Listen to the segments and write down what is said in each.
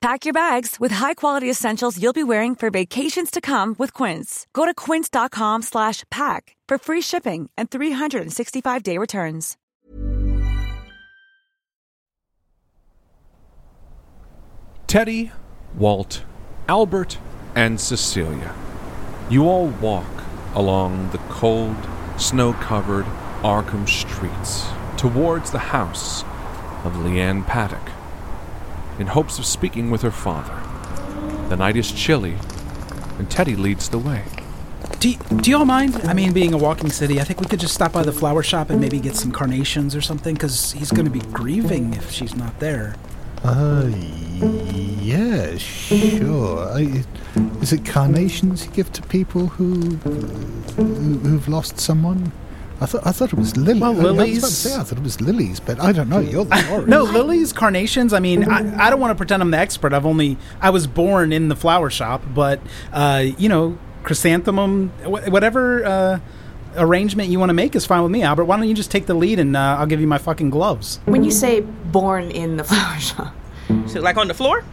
Pack your bags with high-quality essentials you'll be wearing for vacations to come with Quince. Go to quince.com slash pack for free shipping and 365-day returns. Teddy, Walt, Albert, and Cecilia. You all walk along the cold, snow covered Arkham streets towards the house of Leanne Paddock in hopes of speaking with her father. The night is chilly, and Teddy leads the way. Do, do y'all mind? I mean, being a walking city, I think we could just stop by the flower shop and maybe get some carnations or something, because he's going to be grieving if she's not there. Uh, yeah, sure. I, is it carnations you give to people who, who who've lost someone? I thought I thought it was lilies. Well, I, I was about to lilies- say I thought it was lilies, but I don't know. You're the florist. No, lilies, carnations. I mean, I, I don't want to pretend I'm the expert. I've only I was born in the flower shop, but uh, you know, chrysanthemum, wh- whatever uh, arrangement you want to make is fine with me, Albert. Why don't you just take the lead and uh, I'll give you my fucking gloves? When you say born in the flower shop, So, like on the floor,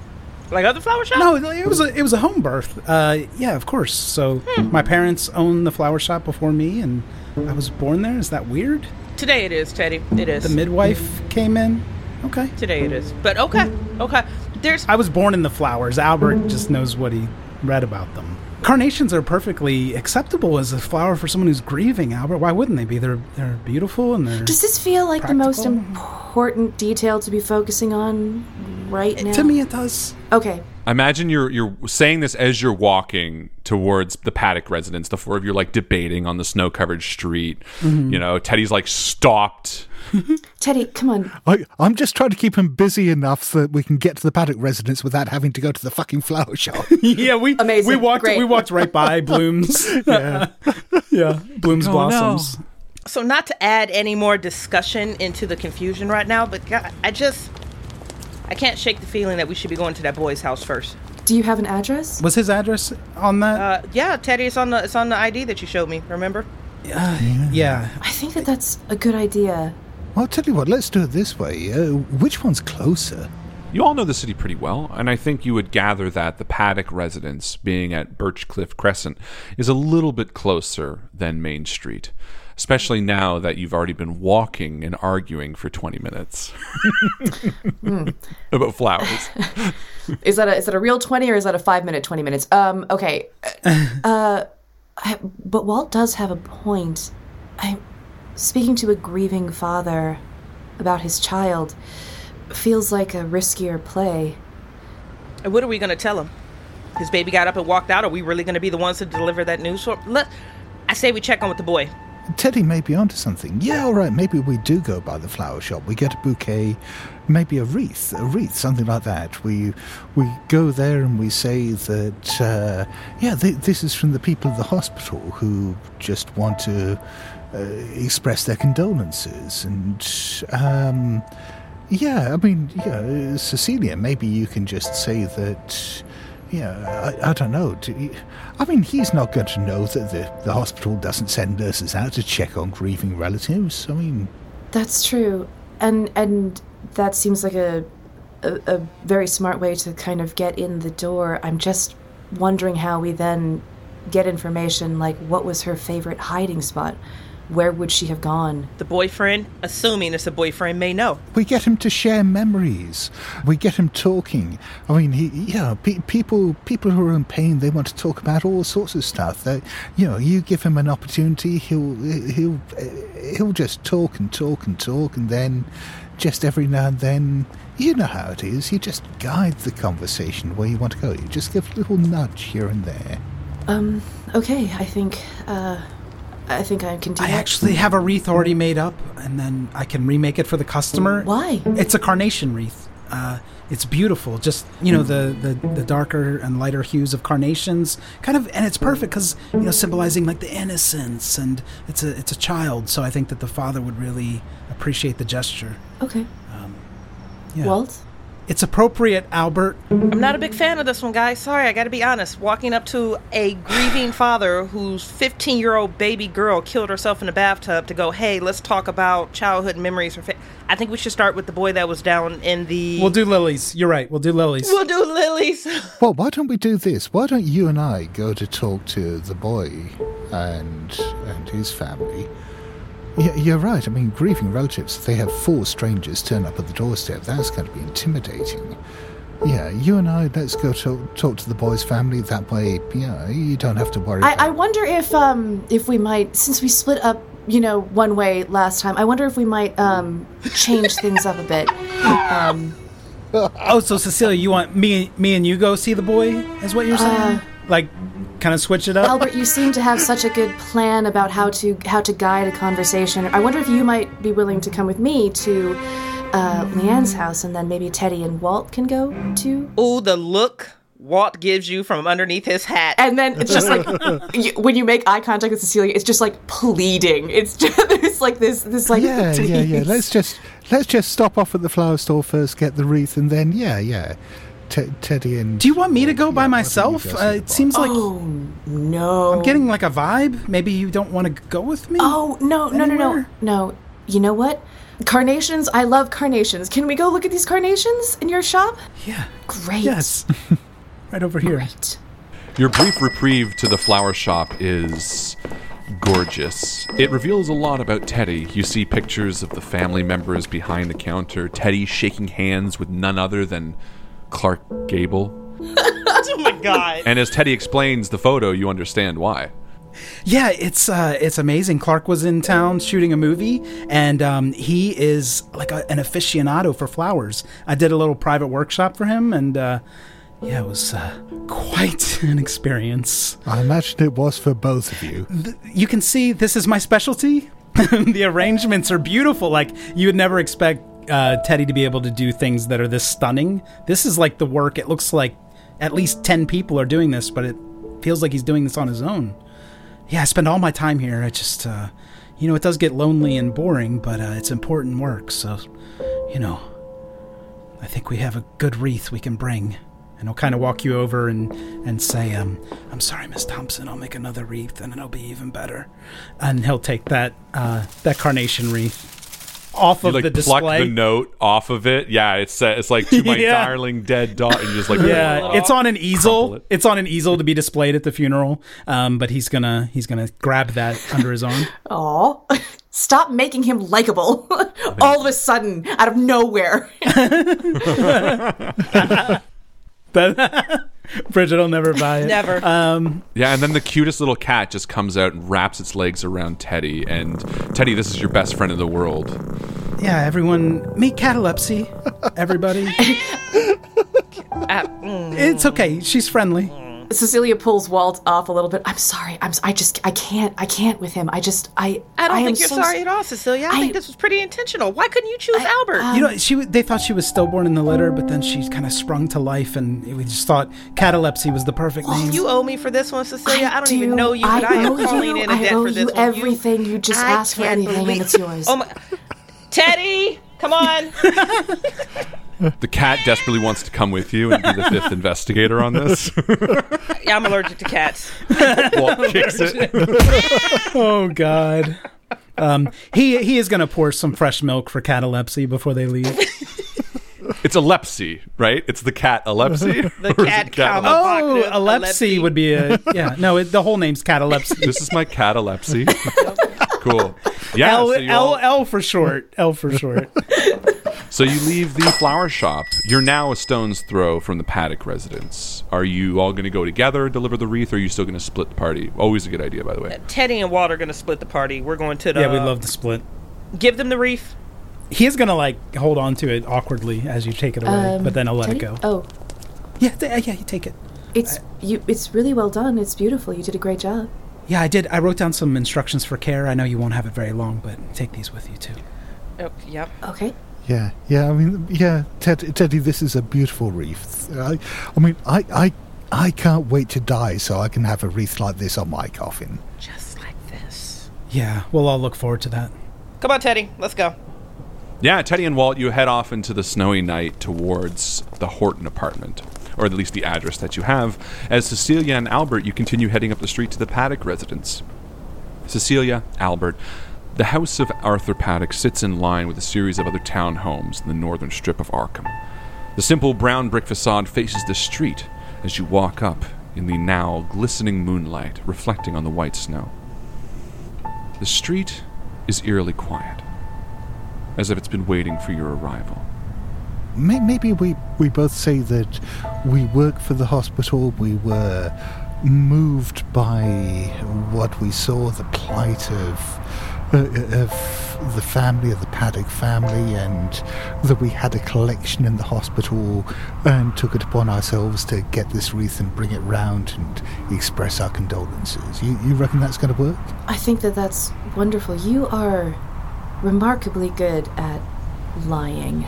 like other flower shop. No, it was a it was a home birth. Uh, yeah, of course. So my parents owned the flower shop before me, and I was born there. Is that weird? Today it is, Teddy. It is. The midwife came in. Okay. Today it is. But okay, okay. There's I was born in the flowers. Albert just knows what he read about them. Carnations are perfectly acceptable as a flower for someone who's grieving, Albert. Why wouldn't they be? They're they're beautiful and they're does this feel like the most important detail to be focusing on right now? to me it does. Okay. I imagine you're you're saying this as you're walking towards the Paddock residence. The four of you are like debating on the snow covered street. Mm-hmm. You know, Teddy's like stopped. Teddy, come on. I, I'm just trying to keep him busy enough so that we can get to the paddock residence without having to go to the fucking flower shop. yeah, we Amazing. we walked Great. we walked right by blooms. yeah. yeah, blooms Oh, blossoms. so not to add any more discussion into the confusion right now, but God, I just I can't shake the feeling that we should be going to that boy's house first. Do you have an address? Was his address on that? Uh, yeah, Teddy, it's on the it's on the ID that you showed me. Remember? yeah. I think that that's a good idea. Well, I'll tell you what, let's do it this way. Uh, which one's closer? You all know the city pretty well, and I think you would gather that the Paddock residence, being at Birchcliff Crescent, is a little bit closer than Main Street. Especially now that you've already been walking and arguing for 20 minutes about flowers. Is that a is that a real twenty or is that a five minute twenty minutes? Um, okay. Uh, I, but Walt does have a point. I'm speaking to a grieving father about his child. Feels like a riskier play. And what are we going to tell him? His baby got up and walked out. Are we really going to be the ones to deliver that news for him? Let, I say we check on with the boy. Teddy may be onto something. Yeah, all right, maybe we do go by the flower shop. We get a bouquet, maybe a wreath, a wreath, something like that. We we go there and we say that, uh, yeah, th- this is from the people of the hospital who just want to uh, express their condolences. And, um, yeah, I mean, yeah, Cecilia, maybe you can just say that. Yeah, I, I don't know. I mean, he's not going to know that the, the hospital doesn't send nurses out to check on grieving relatives. I mean, That's true, and and that seems like a, a a very smart way to kind of get in the door. I'm just wondering how we then get information like what was her favorite hiding spot? Where would she have gone? The boyfriend, assuming it's a boyfriend, may know. we get him to share memories. We get him talking. I mean, he, yeah, pe- people people who are in pain, they want to talk about all sorts of stuff. That you know, you give him an opportunity, he'll he'll he'll just talk and talk and talk, and then just every now and then. You know how it is. You just guide the conversation where you want to go. You just give a little nudge here and there. Um. Okay. I think. Uh. I think I can do I that. actually have a wreath already made up, and then I can remake it for the customer. Why? It's a carnation wreath. Uh, it's beautiful. Just you know the, the the darker and lighter hues of carnations, kind of, and it's perfect because you know symbolizing like the innocence, and it's a it's a child. So I think that the father would really appreciate the gesture. Okay. Yeah. Walt. It's appropriate, Albert. I'm not a big fan of this one, guys. Sorry, I gotta be honest. Walking up to a grieving father whose 15 year old baby girl killed herself in a bathtub to go, hey, let's talk about childhood memories. Fa-. I think we should start with the boy that was down in the. We'll do lilies. You're right. We'll do lilies. We'll do lilies. Well, why don't we do this? Why don't you and I go to talk to the boy and and his family? Yeah, you're right. I mean, grieving relatives, if they have four strangers turn up at the doorstep, that's going to be intimidating. Yeah, you and I, let's go talk, talk to the boy's family. That way, yeah, you don't have to worry I, I wonder if um if we might since we split up you know one way last time. I wonder if we might um change things up a bit. Um. Oh, so Cecilia, you want me me and you go see the boy? Is what you're saying? Like, kind of switch it up. Albert, you seem to have such a good plan about how to how to guide a conversation. I wonder if you might be willing to come with me to uh, Leanne's house, and then maybe Teddy and Walt can go too. Ooh, the look Walt gives you from underneath his hat. And then it's just like you, when you make eye contact with Cecilia, it's just like pleading. It's just it's like this this like Yeah, yeah, yeah. Let's just let's just stop off at the flower store first, get the wreath, and then yeah, yeah. Te- Teddy and Do you want me to go by Yeah, why myself? go Uh, it seems like Oh no! I'm getting like a vibe. Maybe you don't want to go with me. Oh no no no no no! You know what? Carnations. I love carnations. Can we go look at these carnations in your shop? yeah. Great. Yes. right over here. Great. Your brief reprieve to the flower shop is gorgeous. It reveals a lot about Teddy. You see pictures of the family members behind the counter, Teddy shaking hands with none other than Clark Gable. oh my god. And as Teddy explains the photo, you understand why. Yeah, it's uh, it's amazing. Clark was in town shooting a movie, and um, he is like a, an aficionado for flowers. I did a little private workshop for him, and uh, yeah, it was uh, quite an experience. I imagine it was for both of you. You can see this is my specialty. the arrangements are beautiful. Like you would never expect uh, Teddy to be able to do things that are this stunning. This is like the work. It looks like at least ten people are doing this, but it feels like he's doing this on his own. Yeah, I spend all my time here. I just, uh, you know, it does get lonely and boring, but uh, it's important work. So, you know, I think we have a good wreath we can bring. And I'll kind of walk you over and, and say, um, I'm sorry, Miss Thompson, I'll make another wreath and it'll be even better. And he'll take that, uh, that carnation wreath. Off You of like the pluck display. the note off of it. Yeah, it's uh, it's like to my Yeah. darling dead daughter. And just like yeah, it's on an easel. it. It's on an easel to be displayed at the funeral. Um, but he's gonna he's gonna grab that under his arm. Aw. Stop making him likable. All of a sudden, out of nowhere. That Bridget will never buy it. Never. Um, Yeah, and then the cutest little cat just comes out and wraps its legs around Teddy. And Teddy, this is your best friend in the world. yeah, everyone meet catalepsy. Everybody, Uh, mm. it's okay. She's friendly. Cecilia pulls Walt off a little bit. I'm sorry. I'm. I just. I can't. I can't with him. I just. I. I don't am think you're so sorry at all, Cecilia. I, I- think this was pretty intentional. Why couldn't you choose Albert? Um you know, she they thought she was stillborn in the litter, but then she kind of sprung to life, and we just thought catalepsy was the perfect name. you owe me for this one, Cecilia. I, don't even know you, but I, am owe calling you. in a I debt owe for this you one. everything. You, just I ask for anything, believe- and it's yours. Oh my, Teddy, come on. The cat desperately wants to come with you and be the fifth investigator on this. yeah, I'm allergic to cats. Walt kicks it. oh God. Um, he he is gonna pour some fresh milk for catalepsy before they leave. It's elepsy, right? It's the cat elepsy. The cat it cat comma. Oh, Bacchus, elepsy would be a yeah. No, it, the whole name's catalepsy. This is my catalepsy. cool. Yeah. L, so, you L, L for short. L for short. So you leave the flower shop. You're now a stone's throw from the paddock residence. Are you all going to go together, deliver the wreath, or are you still going to split the party? Always a good idea, by the way. Teddy and Walt are going to split the party. We're going to the. yeah, we'd love to split. Give them the reef. He is gonna like hold on to it awkwardly as you take it away, Um, but then I'll let Teddy? it go. Oh, Yeah, th- yeah, you take it. it's you. It's really well done. It's beautiful. You did a great job. Yeah, I did. I wrote down some instructions for care. I know you won't have it very long, but take these with you too. Oh, yep. Okay. Yeah, yeah. I mean, yeah, Ted, Teddy, this is a beautiful wreath. I, I mean, I, I, I can't wait to die so I can have a wreath like this on my coffin. Just like this. Yeah, we'll all look forward to that. Come on, Teddy. Let's go. Yeah, Teddy and Walt, you head off into the snowy night towards the Horton apartment, or at least the address that you have. As Cecilia and Albert, you continue heading up the street to the Paddock residence. Cecilia, Albert, the house of Arthur Paddock sits in line with a series of other townhomes in the northern strip of Arkham. The simple brown brick facade faces the street as you walk up in the now glistening moonlight reflecting on the white snow. The street is eerily quiet as if it's been waiting for your arrival. Maybe we, we both say that we work for the hospital. We were moved by what we saw, the plight of, of the family, of the Paddock family, and that we had a collection in the hospital and took it upon ourselves to get this wreath and bring it round and express our condolences. You, you reckon that's going to work? I think that that's wonderful. You are remarkably good at lying.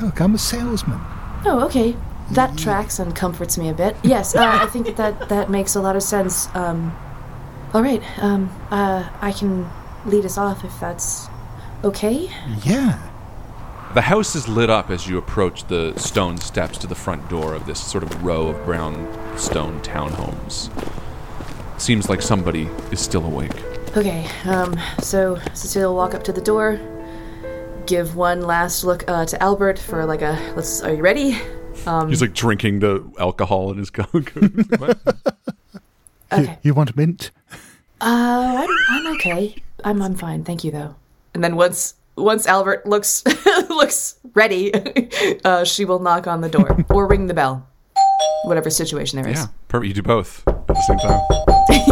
Look, I'm a salesman. Oh, okay. That tracks and comforts me a bit. Yes, uh, I think that, that that makes a lot of sense. Um, all right, um, uh, I can lead us off if that's okay. Yeah. The house is lit up as you approach the stone steps to the front door of this sort of row of brown stone townhomes. Seems like somebody is still awake. Okay, um, so Cecilia will walk up to the door, give one last look uh, to Albert for like a let's. Are you ready? Um, He's like drinking the alcohol in his coke. Okay. You, you want mint? Uh, I'm, I'm okay. I'm I'm fine. Thank you though. And then once once Albert looks looks ready, uh, she will knock on the door or ring the bell, whatever situation there is. yeah, perfect. You do both at the same time.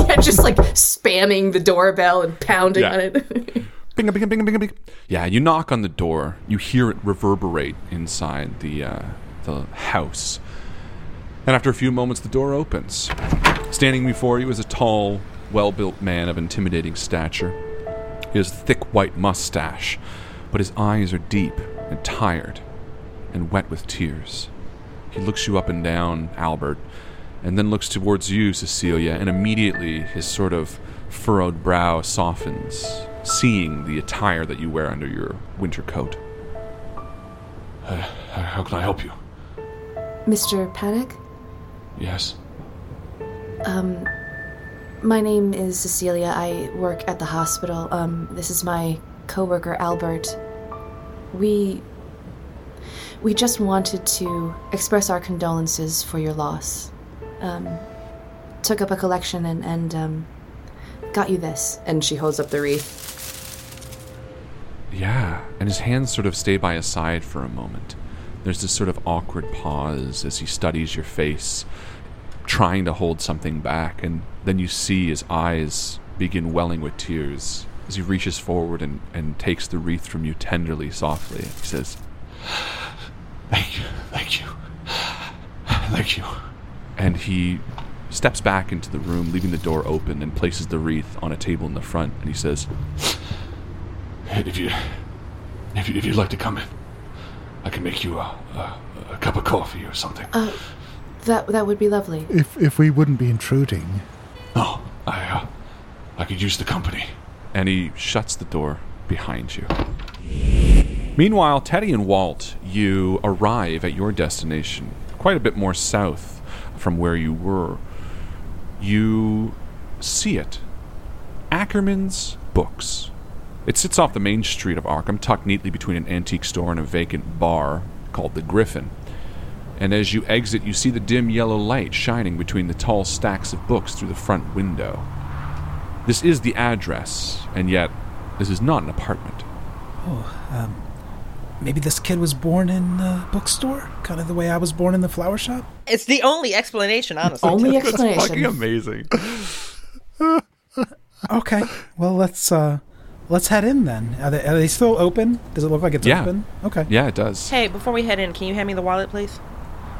yeah, just like spamming the doorbell and pounding Yeah. on it. Bing, bing, bing, bing, bing. Yeah, you knock on the door. You hear it reverberate inside the uh, the house. And after a few moments, the door opens. Standing before you is a tall, well-built man of intimidating stature. He has thick white mustache, but his eyes are deep and tired and wet with tears. He looks you up and down, Albert, and then looks towards you, Cecilia, and immediately his sort of furrowed brow softens, seeing the attire that you wear under your winter coat. Uh, how can I help you? Mr. Paddock, Yes. um, my name is Cecilia. I work at the hospital. Um, this is my coworker Albert. we. We just wanted to express our condolences for your loss. Um, took up a collection and, and um, got you this. And she holds up the wreath. Yeah, and his hands sort of stay by his side for a moment. There's this sort of awkward pause as he studies your face, trying to hold something back, and then you see his eyes begin welling with tears as he reaches forward and, and takes the wreath from you tenderly, softly. He says, Thank you, thank you, thank you. and he steps back into the room, leaving the door open, and places the wreath on a table in the front. And he says, If you, if you, if you'd like to come in, I can make you a, a, a cup of coffee or something. Uh, that that would be lovely. If if we wouldn't be intruding. No, I, uh, I could use the company. and he shuts the door behind you. Meanwhile, Teddy and Walt, you arrive at your destination quite a bit more south from where you were. You see it Ackerman's Books. It sits off the main street of Arkham, tucked neatly between an antique store and a vacant bar called the Griffin. And as you exit, you see the dim yellow light shining between the tall stacks of books through the front window. This is the address, and yet this is not an apartment. Oh, um, maybe this kid was born in the bookstore, kind of the way I was born in the flower shop. It's the only explanation, honestly. Only explanation. Fucking amazing. Okay, well let's uh, let's head in then. Are they, are they still open? Does it look like it's Yeah. open? Okay. Yeah, it does. Hey, before we head in, can you hand me the wallet, please?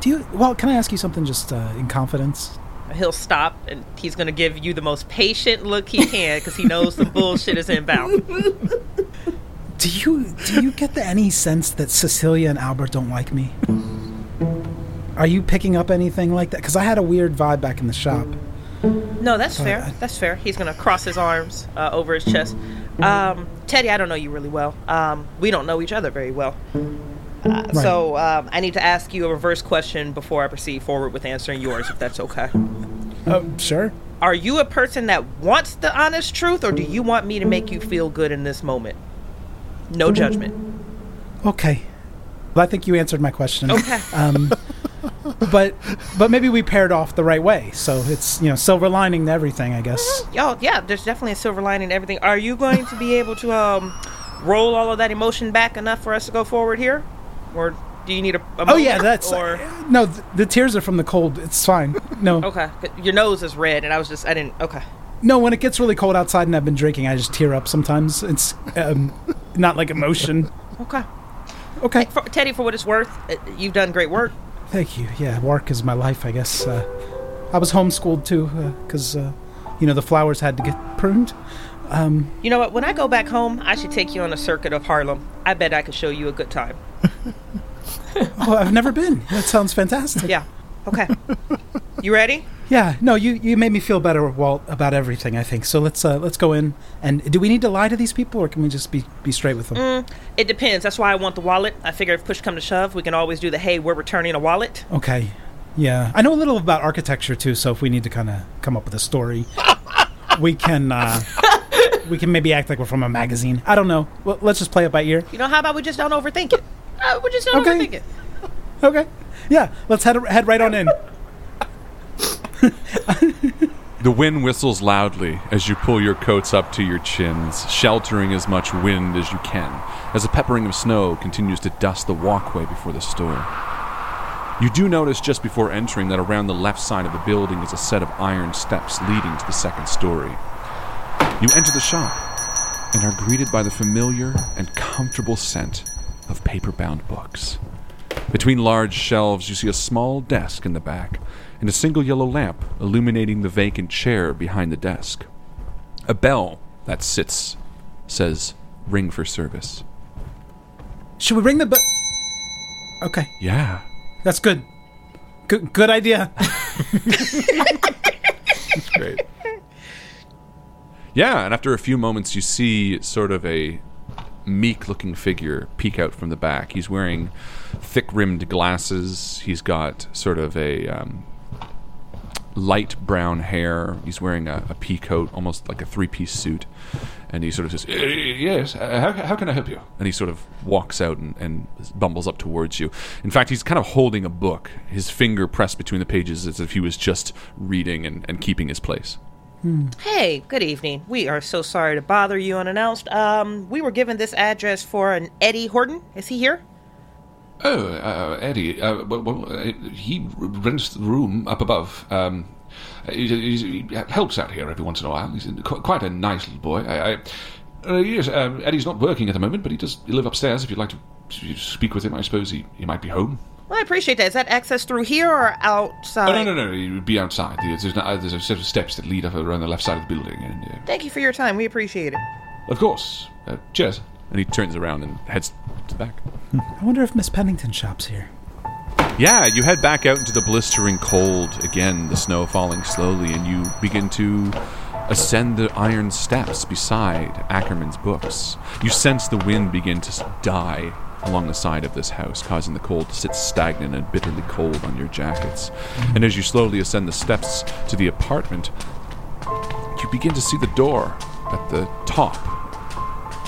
Do you? Well, can I ask you something just uh, in confidence? He'll stop and he's gonna give you the most patient look he can because he knows the bullshit is inbound. Do you do you get the, any sense that Cecilia and Albert don't like me? Are you picking up anything like that? Because I had a weird vibe back in the shop. No, that's Uh, fair. I- That's fair. He's gonna cross his arms uh, over his chest. Um, Teddy, I don't know you really well. Um, we don't know each other very well. Uh, So um, I need to ask you a reverse question before I proceed forward with answering yours, if that's okay. Oh, sure. Are you a person that wants the honest truth, or do you want me to make you feel good in this moment? No judgment. Okay. Well, I think you answered my question. Okay. Um, but but maybe we paired off the right way. So it's you know silver lining to everything, I guess. Oh yeah, there's definitely a silver lining to everything. Are you going to be able to um, roll all of that emotion back enough for us to go forward here, or do you need a? a Oh yeah, that's or no. th- the tears are from the cold. It's fine. No, okay. Your nose is red, and I was just I didn't. Okay. no. When it gets really cold outside and I've been drinking, I just tear up sometimes. It's um, not like emotion. Okay. Okay. For, Teddy, for what it's worth, uh, you've done great work. Thank you. Yeah, work is my life, I guess. Uh, I was homeschooled too, because uh, you know the flowers had to get pruned. Um, You know what? When I go back home, I should take you on a circuit of Harlem. I bet I could show you a good time. oh, I've never been. That sounds fantastic. Yeah. Okay. You ready? Yeah. No, you you made me feel better, Walt, about everything. I think so. Let's uh, let's go in. And do we need to lie to these people, or can we just be be straight with them? Mm, it depends. That's why I want the wallet. I figure if push come to shove, we can always do the hey, we're returning a wallet. Okay. Yeah, I know a little about architecture too. So if we need to kind of come up with a story, we can uh, we can maybe act like we're from a magazine. I don't know. Well, let's just play it by ear. You know, how about we just don't overthink it? Uh, we just don't Okay. overthink it. Okay. Yeah. Let's head head right on in. The wind whistles loudly as you pull your coats up to your chins, sheltering as much wind as you can, as a peppering of snow continues to dust the walkway before the store. You do notice just before entering that around the left side of the building is a set of iron steps leading to the second story. You enter the shop and are greeted by the familiar and comfortable scent of paper bound books. Between large shelves, you see a small desk in the back and a single yellow lamp illuminating the vacant chair behind the desk. A bell that sits says ring for service. Should we ring the bell? Okay, Yeah. That's good. Good good idea. That's Great. Yeah, and after a few moments, you see sort of a meek looking figure peek out from the back. He's wearing thick rimmed glasses. He's got sort of a um, light brown hair. He's wearing a, a pea coat, almost like a three piece suit. And he sort of says, "Eh, Yes, uh, how, how can I help you? And he sort of walks out and, and bumbles up towards you. In fact, he's kind of holding a book, his finger pressed between the pages as if he was just reading and, and keeping his place. Hey, good evening. We are so sorry to bother you unannounced. Um, we were given this address for an Eddie Horton. Is he here? Oh, uh, Eddie. Uh, well, well uh, he rents the room up above. Um, he, he, he helps out here every once in a while. He's quite a nice little boy. I, I, uh, yes, um, Eddie's not working at the moment, but he does live upstairs. If you'd like to to speak with him, I suppose he, he might be home. Well, I appreciate that. Is that access through here or outside? Oh, no, no, no. He would be outside. There's, there's, no- there's a set of steps that lead up around the left side of the building. And, uh, Thank you for your time. We appreciate it. of course. Uh, cheers. And he turns around and heads to the back. I wonder if Miss Pennington shops here. Yeah, you head back out into the blistering cold again, the snow falling slowly, and you begin to ascend the iron steps beside Ackerman's books. You sense the wind begin to die along the side of this house, causing the cold to sit stagnant and bitterly cold on your jackets. And as you slowly ascend the steps to the apartment, you begin to see the door at the top.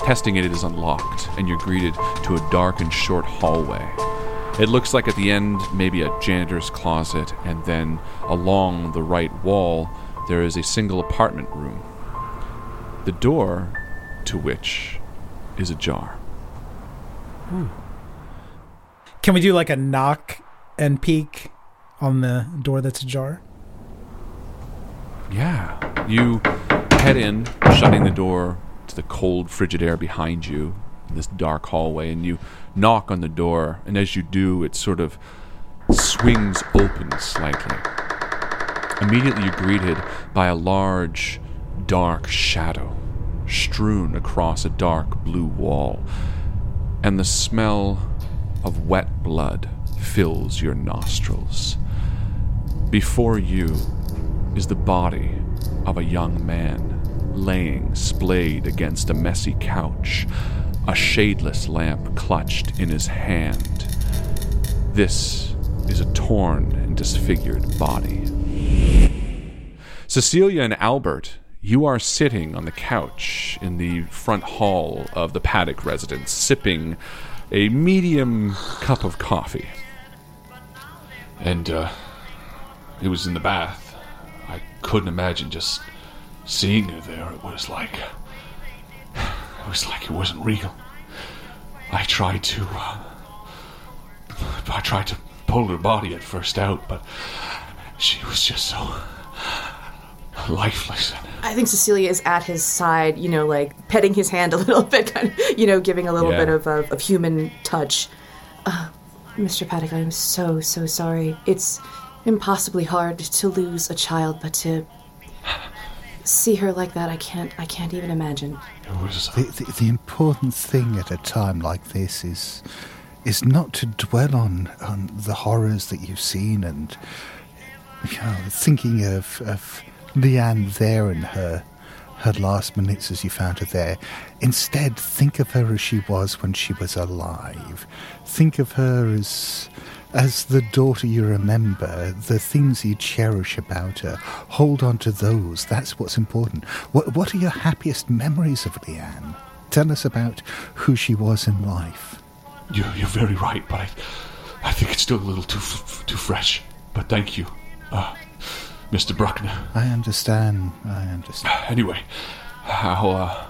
Testing it, it is unlocked, and you're greeted to a dark and short hallway. It looks like at the end, maybe a janitor's closet, and then along the right wall, there is a single apartment room. The door to which is ajar. Hmm. Can we do like a knock and peek on the door that's ajar? Yeah. You head in, shutting the door to the cold, frigid air behind you this dark hallway, and you knock on the door, and as you do, it sort of swings open slightly. Immediately, you're greeted by a large, dark shadow strewn across a dark blue wall, and the smell of wet blood fills your nostrils. Before you is the body of a young man laying splayed against a messy couch, a shadeless lamp clutched in his hand. This is a torn and disfigured body. Cecilia and Albert, you are sitting on the couch in the front hall of the Paddock residence, sipping a medium cup of coffee. And, uh, it was in the bath. I couldn't imagine just seeing her there. It was like. It was like it wasn't real. I tried to. Uh, I tried to pull her body at first out, but she was just so. lifeless. I think Cecilia is at his side, you know, like petting his hand a little bit, kind of, you know, giving a little Yeah. bit of, of, of human touch. Uh, Mr. Paddock, I am so, so sorry. It's impossibly hard to lose a child, but to see her like that, I can't, I can't even imagine. The, the, the important thing at a time like this is is not to dwell on, on the horrors that you've seen and you know, thinking of, of Leanne there and her her last minutes as you found her there. Instead, think of her as she was when she was alive. Think of her as as the daughter you remember, the things you cherish about her. Hold on to those. That's what's important. What what are your happiest memories of Leanne? Tell us about who she was in life. You're, you're very right, but I, I think it's still a little too f- too fresh. But thank you, uh, Mr. Bruckner. I understand. I understand. Anyway, I'll, uh,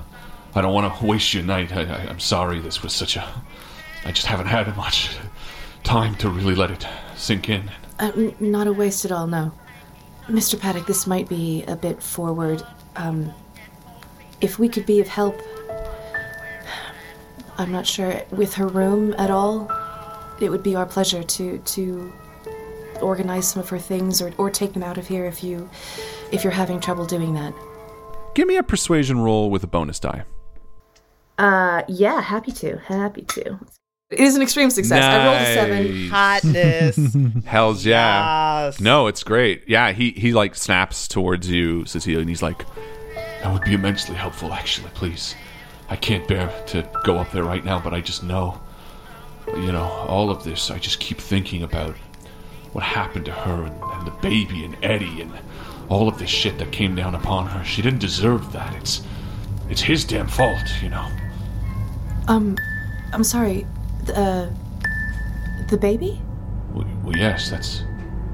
I don't want to waste your night. I, I, I'm sorry this was such a. I just haven't had much time to really let it sink in. Uh, n- not a waste at all, no. Mr. Paddock, this might be a bit forward. Um, if we could be of help, I'm not sure, with her room at all, it would be our pleasure to to organize some of her things or, or take them out of here if you if you're having trouble doing that. Give me a persuasion roll with a bonus die. Uh, yeah, happy to, happy to. It is an extreme success. I rolled a seven. Hotness. Hells yeah. Yes. No, it's great. Yeah, he he like snaps towards you, Cecilia, and he's like, That would be immensely helpful, actually, please. I can't bear to go up there right now, but I just know. You know, all of this, I just keep thinking about what happened to her and, and the baby and Eddie and all of this shit that came down upon her. She didn't deserve that. It's. it's his damn fault, you know. Um, I'm sorry. The, uh, the baby? Well, well, yes, that's.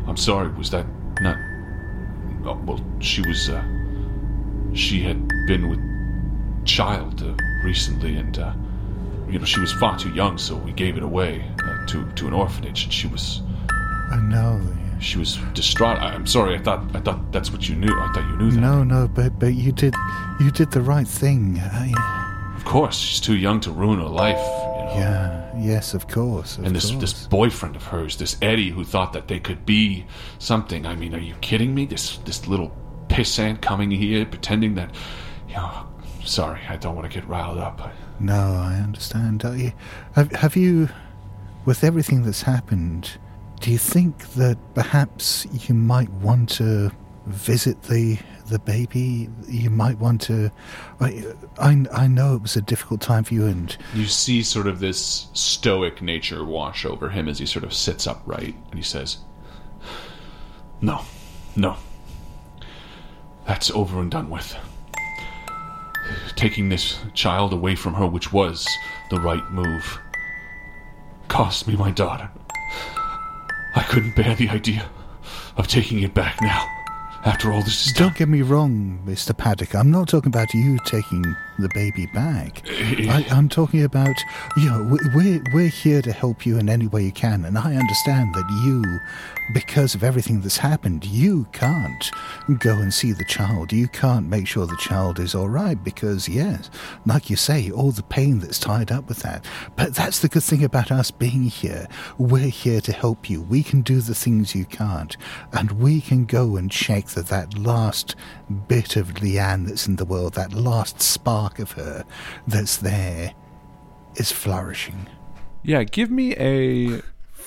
I'm sorry. Was that not? Oh, well, she was. Uh, she had been with child uh, recently, and uh, you know she was far too young, so we gave it away uh, to to an orphanage, and she was. I know. She was distraught. I, I'm sorry. I thought I thought that's what you knew. I thought you knew that. No, no, but but you did you did the right thing. I, Of course, she's too young to ruin her life. Know? yeah, yes, of course. Of and this course. this boyfriend of hers, this Eddie, who thought that they could be something. I mean, are you kidding me? This this little pissant coming here pretending that, you know. Sorry, I don't want to get riled up. No, I understand. You, have, have you, with everything that's happened, do you think that perhaps you might want to visit the the baby? You might want to. I, I, I know it was a difficult time for you, and You see sort of this stoic nature wash over him as he sort of sits upright and he says, No, no. That's over and done with. Taking this child away from her, which was the right move, cost me my daughter. I couldn't bear the idea of taking it back now. After all this is done. don't get me wrong, Mister Paddock. I'm not talking about you taking the baby back. Eh, I, eh. I'm talking about you know we- we're we're here to help you in any way you can, and I understand that you, because of everything that's happened, you can't go and see the child. You can't make sure the child is all right because yes, like you say, all the pain that's tied up with that. But that's the good thing about us being here. We're here to help you. We can do the things you can't, and we can go and check that that last bit of Leanne that's in the world, that last spark of her that's there, is flourishing. Yeah, give me a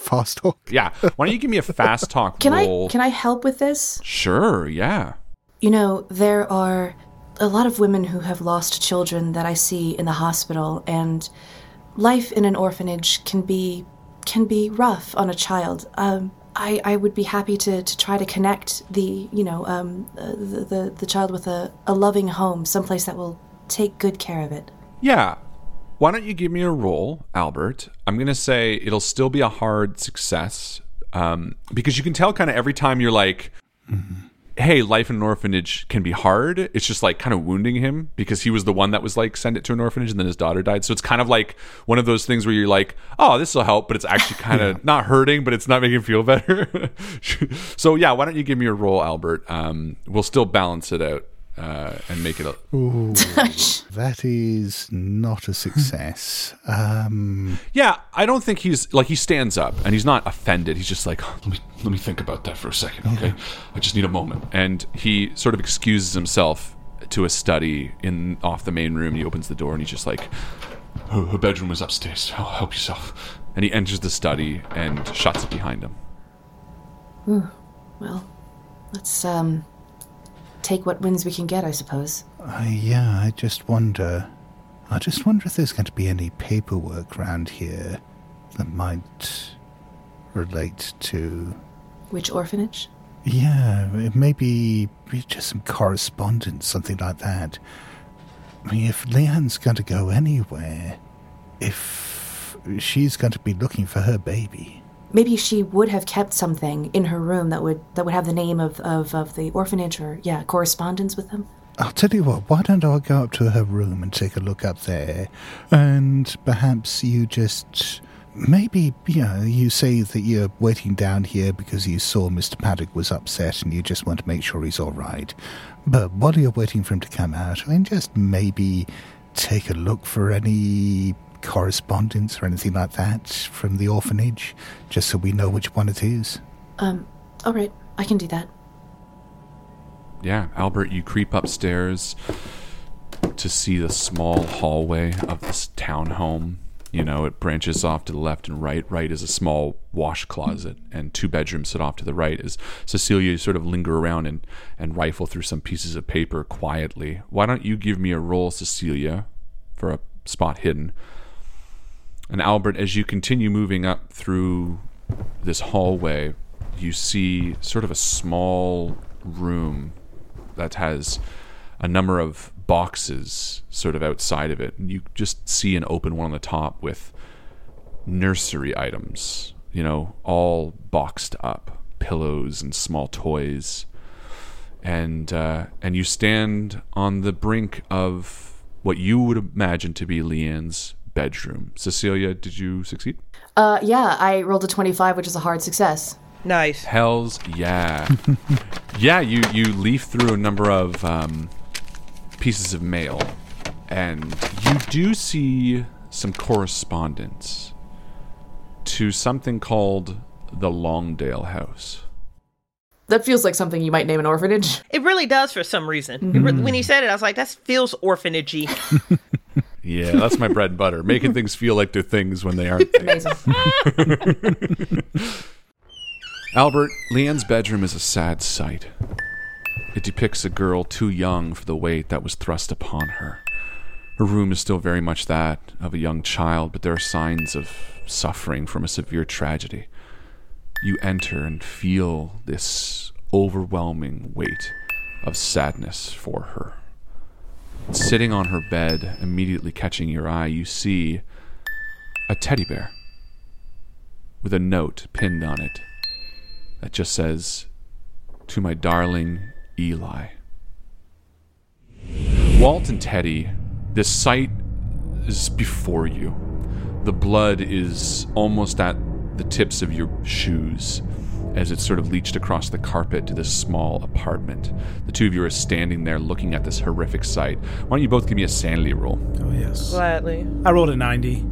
fast talk. Yeah, why don't you give me a fast talk Can roll? I can I help with this? Sure. Yeah. You know, there are a lot of women who have lost children that I see in the hospital and life in an orphanage can be can be rough on a child. Um I, I would be happy to, to try to connect the you know um, uh, the, the the child with a, a loving home, someplace that will take good care of it. Yeah. Why don't you give me a roll, Albert? I'm going to say it'll still be a hard success um, because you can tell kind of every time you're like, hey, life in an orphanage can be hard. It's just like kind of wounding him because he was the one that was like, send it to an orphanage and then his daughter died. So it's kind of like one of those things where you're like, oh, this will help, but it's actually kind of not hurting, but it's not making him feel better. so yeah, why don't you give me a roll, Albert? Um, we'll still balance it out. Uh, and make it a Ooh, that is not a success. Um, Yeah, I don't think he's like he stands up and he's not offended. He's just like, let me let me think about that for a second, okay? I just need a moment. and he sort of excuses himself to a study in off the main room. He opens the door and he's just like, Her, her bedroom is upstairs. Help, help yourself. and he enters the study and shuts it behind him. Ooh, well, let's um take what wins we can get, I suppose. I, yeah, I just wonder. I just wonder if there's going to be any paperwork around here that might relate to. Which orphanage? Yeah, it maybe be just some correspondence, something like that. I mean, if Leanne's going to go anywhere, if she's going to be looking for her baby, Maybe she would have kept something in her room that would that would have the name of, of, of the orphanage or yeah, correspondence with them. I'll tell you what, why don't I go up to her room and take a look up there? And perhaps you just. Maybe, you know, you say that you're waiting down here because you saw Mr. Paddock was upset and you just want to make sure he's all right. But while you're waiting for him to come out, I mean, just maybe take a look for any correspondence or anything like that from the orphanage, just so we know which one it is. Um, all right, I can do that. Yeah, Albert, you creep upstairs to see the small hallway of this townhome. You know, it branches off to the left and right. Right is a small wash closet, and two bedrooms sit off to the right. As Cecilia you sort of linger around and, and rifle through some pieces of paper quietly. Why don't you give me a roll, Cecilia, for a spot hidden? And Albert, as you continue moving up through this hallway, you see sort of a small room that has a number of boxes sort of outside of it. And you just see an open one on the top with nursery items, you know, all boxed up pillows and small toys. And, uh, and you stand on the brink of what you would imagine to be Leanne's bedroom. Cecilia, did you succeed? Uh, yeah, I rolled a 25, which is a hard success. Nice. Hells yeah. yeah, you, you leaf through a number of um, pieces of mail, and you do see some correspondence to something called the Longdale House. That feels like something you might name an orphanage. It really does for some reason. It re- when he said it, I was like, that feels orphanagey. Yeah, that's my bread and butter. Making things feel like they're things when they aren't. Amazing. Albert, Leanne's bedroom is a sad sight. It depicts a girl too young for the weight that was thrust upon her. Her room is still very much that of a young child, but there are signs of suffering from a severe tragedy. You enter and feel this overwhelming weight of sadness for her. Sitting on her bed, immediately catching your eye, you see a teddy bear with a note pinned on it that just says, To my darling Eli. Walt and Teddy, this sight is before you. The blood is almost at the tips of your shoes as it sort of leached across the carpet to this small apartment. The two of you are standing there looking at this horrific sight. Why don't you both give me a sanity roll? Oh, yes. Gladly. I rolled a 90.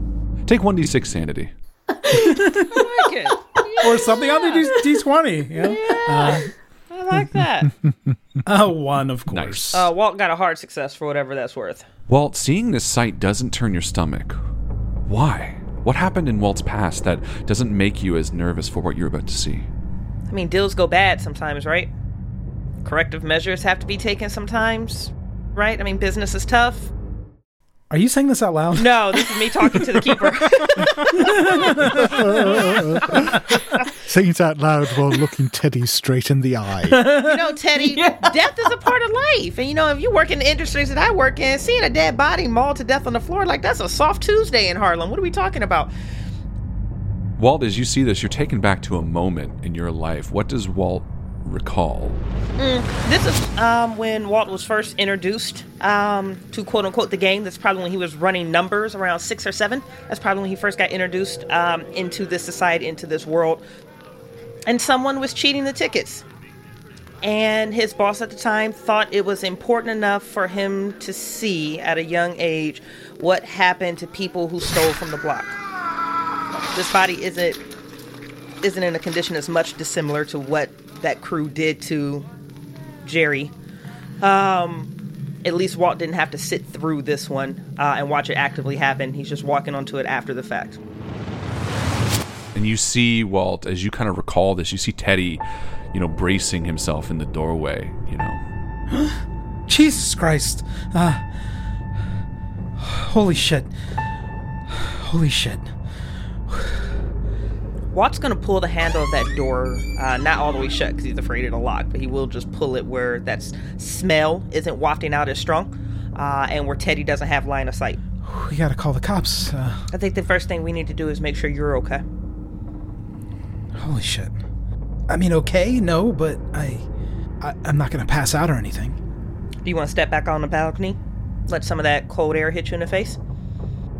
Take 1d6 sanity. I like it. Or something on the D- D20. You know? uh, I like that. a one, of course. Nice. Uh, Walt got a hard success for whatever that's worth. Walt, seeing this sight doesn't turn your stomach. Why? What happened in Walt's past that doesn't make you as nervous for what you're about to see? I mean, deals go bad sometimes, right? Corrective measures have to be taken sometimes, right? I mean, business is tough. Are you saying this out loud? No, this is me talking to the keeper. Saying it out loud while looking Teddy straight in the eye. you know, Teddy, death is a part of life. And, you know, if you work in the industries that I work in, seeing a dead body mauled to death on the floor, like, that's a soft Tuesday in Harlem. What are we talking about? Walt, as you see this, you're taken back to a moment in your life. What does Walt recall? Mm, this is um, when Walt was first introduced um, to quote unquote the game. That's probably when he was running numbers around six or seven. That's probably when he first got introduced um, into this society, into this world. And someone was cheating the tickets. And his boss at the time thought it was important enough for him to see at a young age what happened to people who stole from the block. This body isn't isn't in a condition as much dissimilar to what that crew did to Jerry. Um, at least Walt didn't have to sit through this one uh, and watch it actively happen. He's just walking onto it after the fact. And you see Walt, as you kind of recall this, you see Teddy, you know, bracing himself in the doorway, you know. Jesus Christ. Uh, holy shit. Holy shit. Walt's gonna pull the handle of that door, uh, not all the way shut because he's afraid it'll lock, but he will just pull it where that smell isn't wafting out as strong, uh, and where Teddy doesn't have line of sight. We gotta call the cops. Uh, I think the first thing we need to do is make sure you're okay. holy shit. I mean, okay, no, but I, I I'm not gonna pass out or anything. Do you want to step back on the balcony? Let some of that cold air hit you in the face?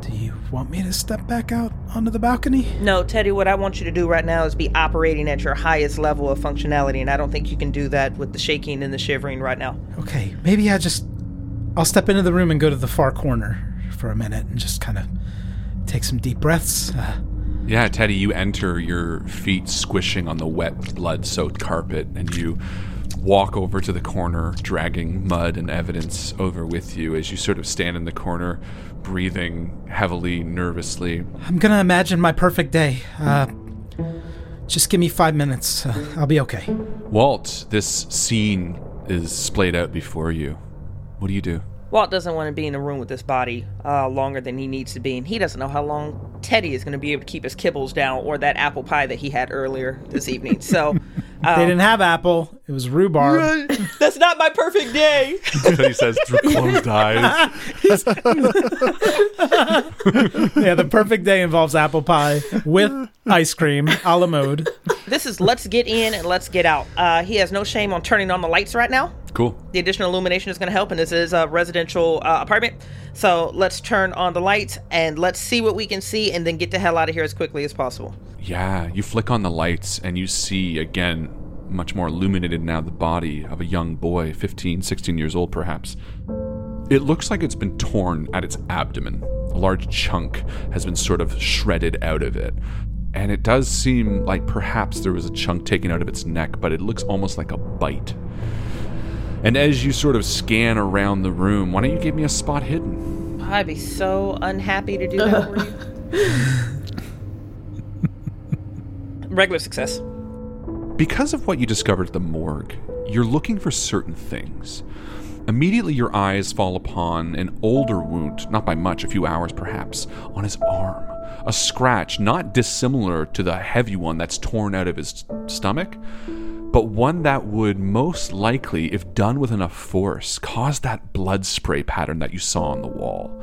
Do you want me to step back out onto the balcony? No, Teddy, what I want you to do right now is be operating at your highest level of functionality, and I don't think you can do that with the shaking and the shivering right now. Okay, maybe I just I'll step into the room and go to the far corner for a minute and just kind of take some deep breaths. Uh, Yeah, Teddy, you enter, your feet squishing on the wet, blood soaked carpet, and you walk over to the corner, dragging mud and evidence over with you as you sort of stand in the corner, breathing heavily, nervously. I'm gonna imagine my perfect day. Uh, just give me five minutes. Uh, I'll be okay. Walt, this scene is splayed out before you. What do you do? Walt doesn't want to be in a room with this body uh, longer than he needs to be, and he doesn't know how long Teddy is going to be able to keep his kibbles down or that apple pie that he had earlier this evening. So They didn't have apple. It was rhubarb. That's not my perfect day. he says through closed eyes. yeah, the perfect day involves apple pie with ice cream a la mode. This is let's get in and let's get out. Uh, he has no shame on turning on the lights right now. Cool. The additional illumination is going to help, and this is a residential uh, apartment. So let's turn on the lights and let's see what we can see, and then get the hell out of here as quickly as possible. Yeah, you flick on the lights and you see again, much more illuminated now, the body of a young boy, 15, 16 years old perhaps. It looks like it's been torn at its abdomen. A large chunk has been sort of shredded out of it. And it does seem like perhaps there was a chunk taken out of its neck, but it looks almost like a bite. And as you sort of scan around the room, why don't you give me a spot hidden? I'd be so unhappy to do that for you. Regular success. Because of what you discovered at the morgue, you're looking for certain things. Immediately, your eyes fall upon an older wound, not by much, a few hours perhaps, on his arm. A scratch not dissimilar to the heavy one that's torn out of his stomach, but one that would most likely, if done with enough force, cause that blood spray pattern that you saw on the wall.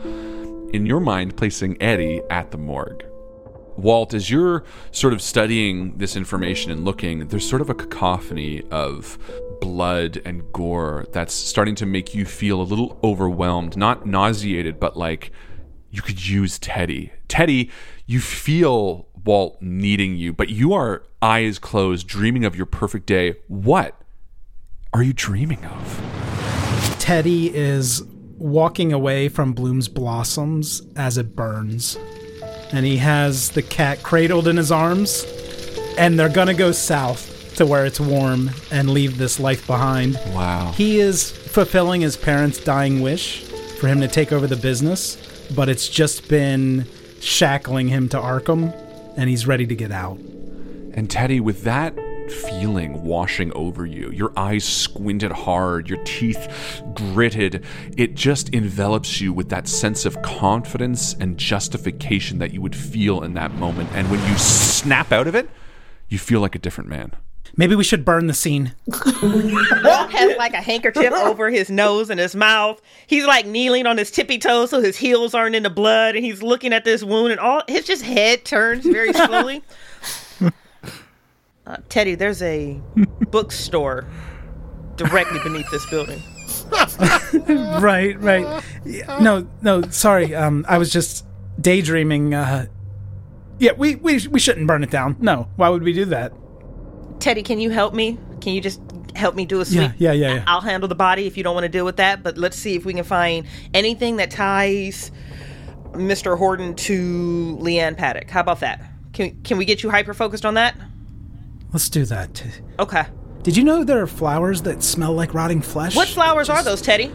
In your mind, placing Eddie at the morgue. Walt, as you're sort of studying this information and looking, there's sort of a cacophony of blood and gore that's starting to make you feel a little overwhelmed, not nauseated, but like you could use Teddy. Teddy, you feel Walt needing you, but you are eyes closed, dreaming of your perfect day. What are you dreaming of? Teddy is walking away from Bloom's blossoms as it burns. And he has the cat cradled in his arms. And they're to go south to where it's warm and leave this life behind. Wow. He is fulfilling his parents' dying wish for him to take over the business, but it's just been shackling him to Arkham, and he's ready to get out. And Teddy, with that feeling washing over you, your eyes squinted hard, your teeth gritted, it just envelops you with that sense of confidence and justification that you would feel in that moment. And when you snap out of it, you feel like a different man. Maybe we should burn the scene. Walt has like a handkerchief over his nose and his mouth. He's like kneeling on his tippy toes so his heels aren't in the blood, and he's looking at this wound, and all his just head turns very slowly. Uh, Teddy, there's a bookstore directly beneath this building. right, right. Yeah, No, no, sorry. Um, I was just daydreaming. Uh, yeah, we, we we shouldn't burn it down. No, why would we do that? Teddy, can you help me? Can you just help me do a Yeah, sweep? yeah, yeah, yeah. I'll handle the body if you don't want to deal with that, but let's see if we can find anything that ties Mr. Horton to Leanne Paddock. How about that? Can, can we get you hyper focused on that? Let's do that. Okay. Did you know there are flowers that smell like rotting flesh? What flowers are those, Teddy?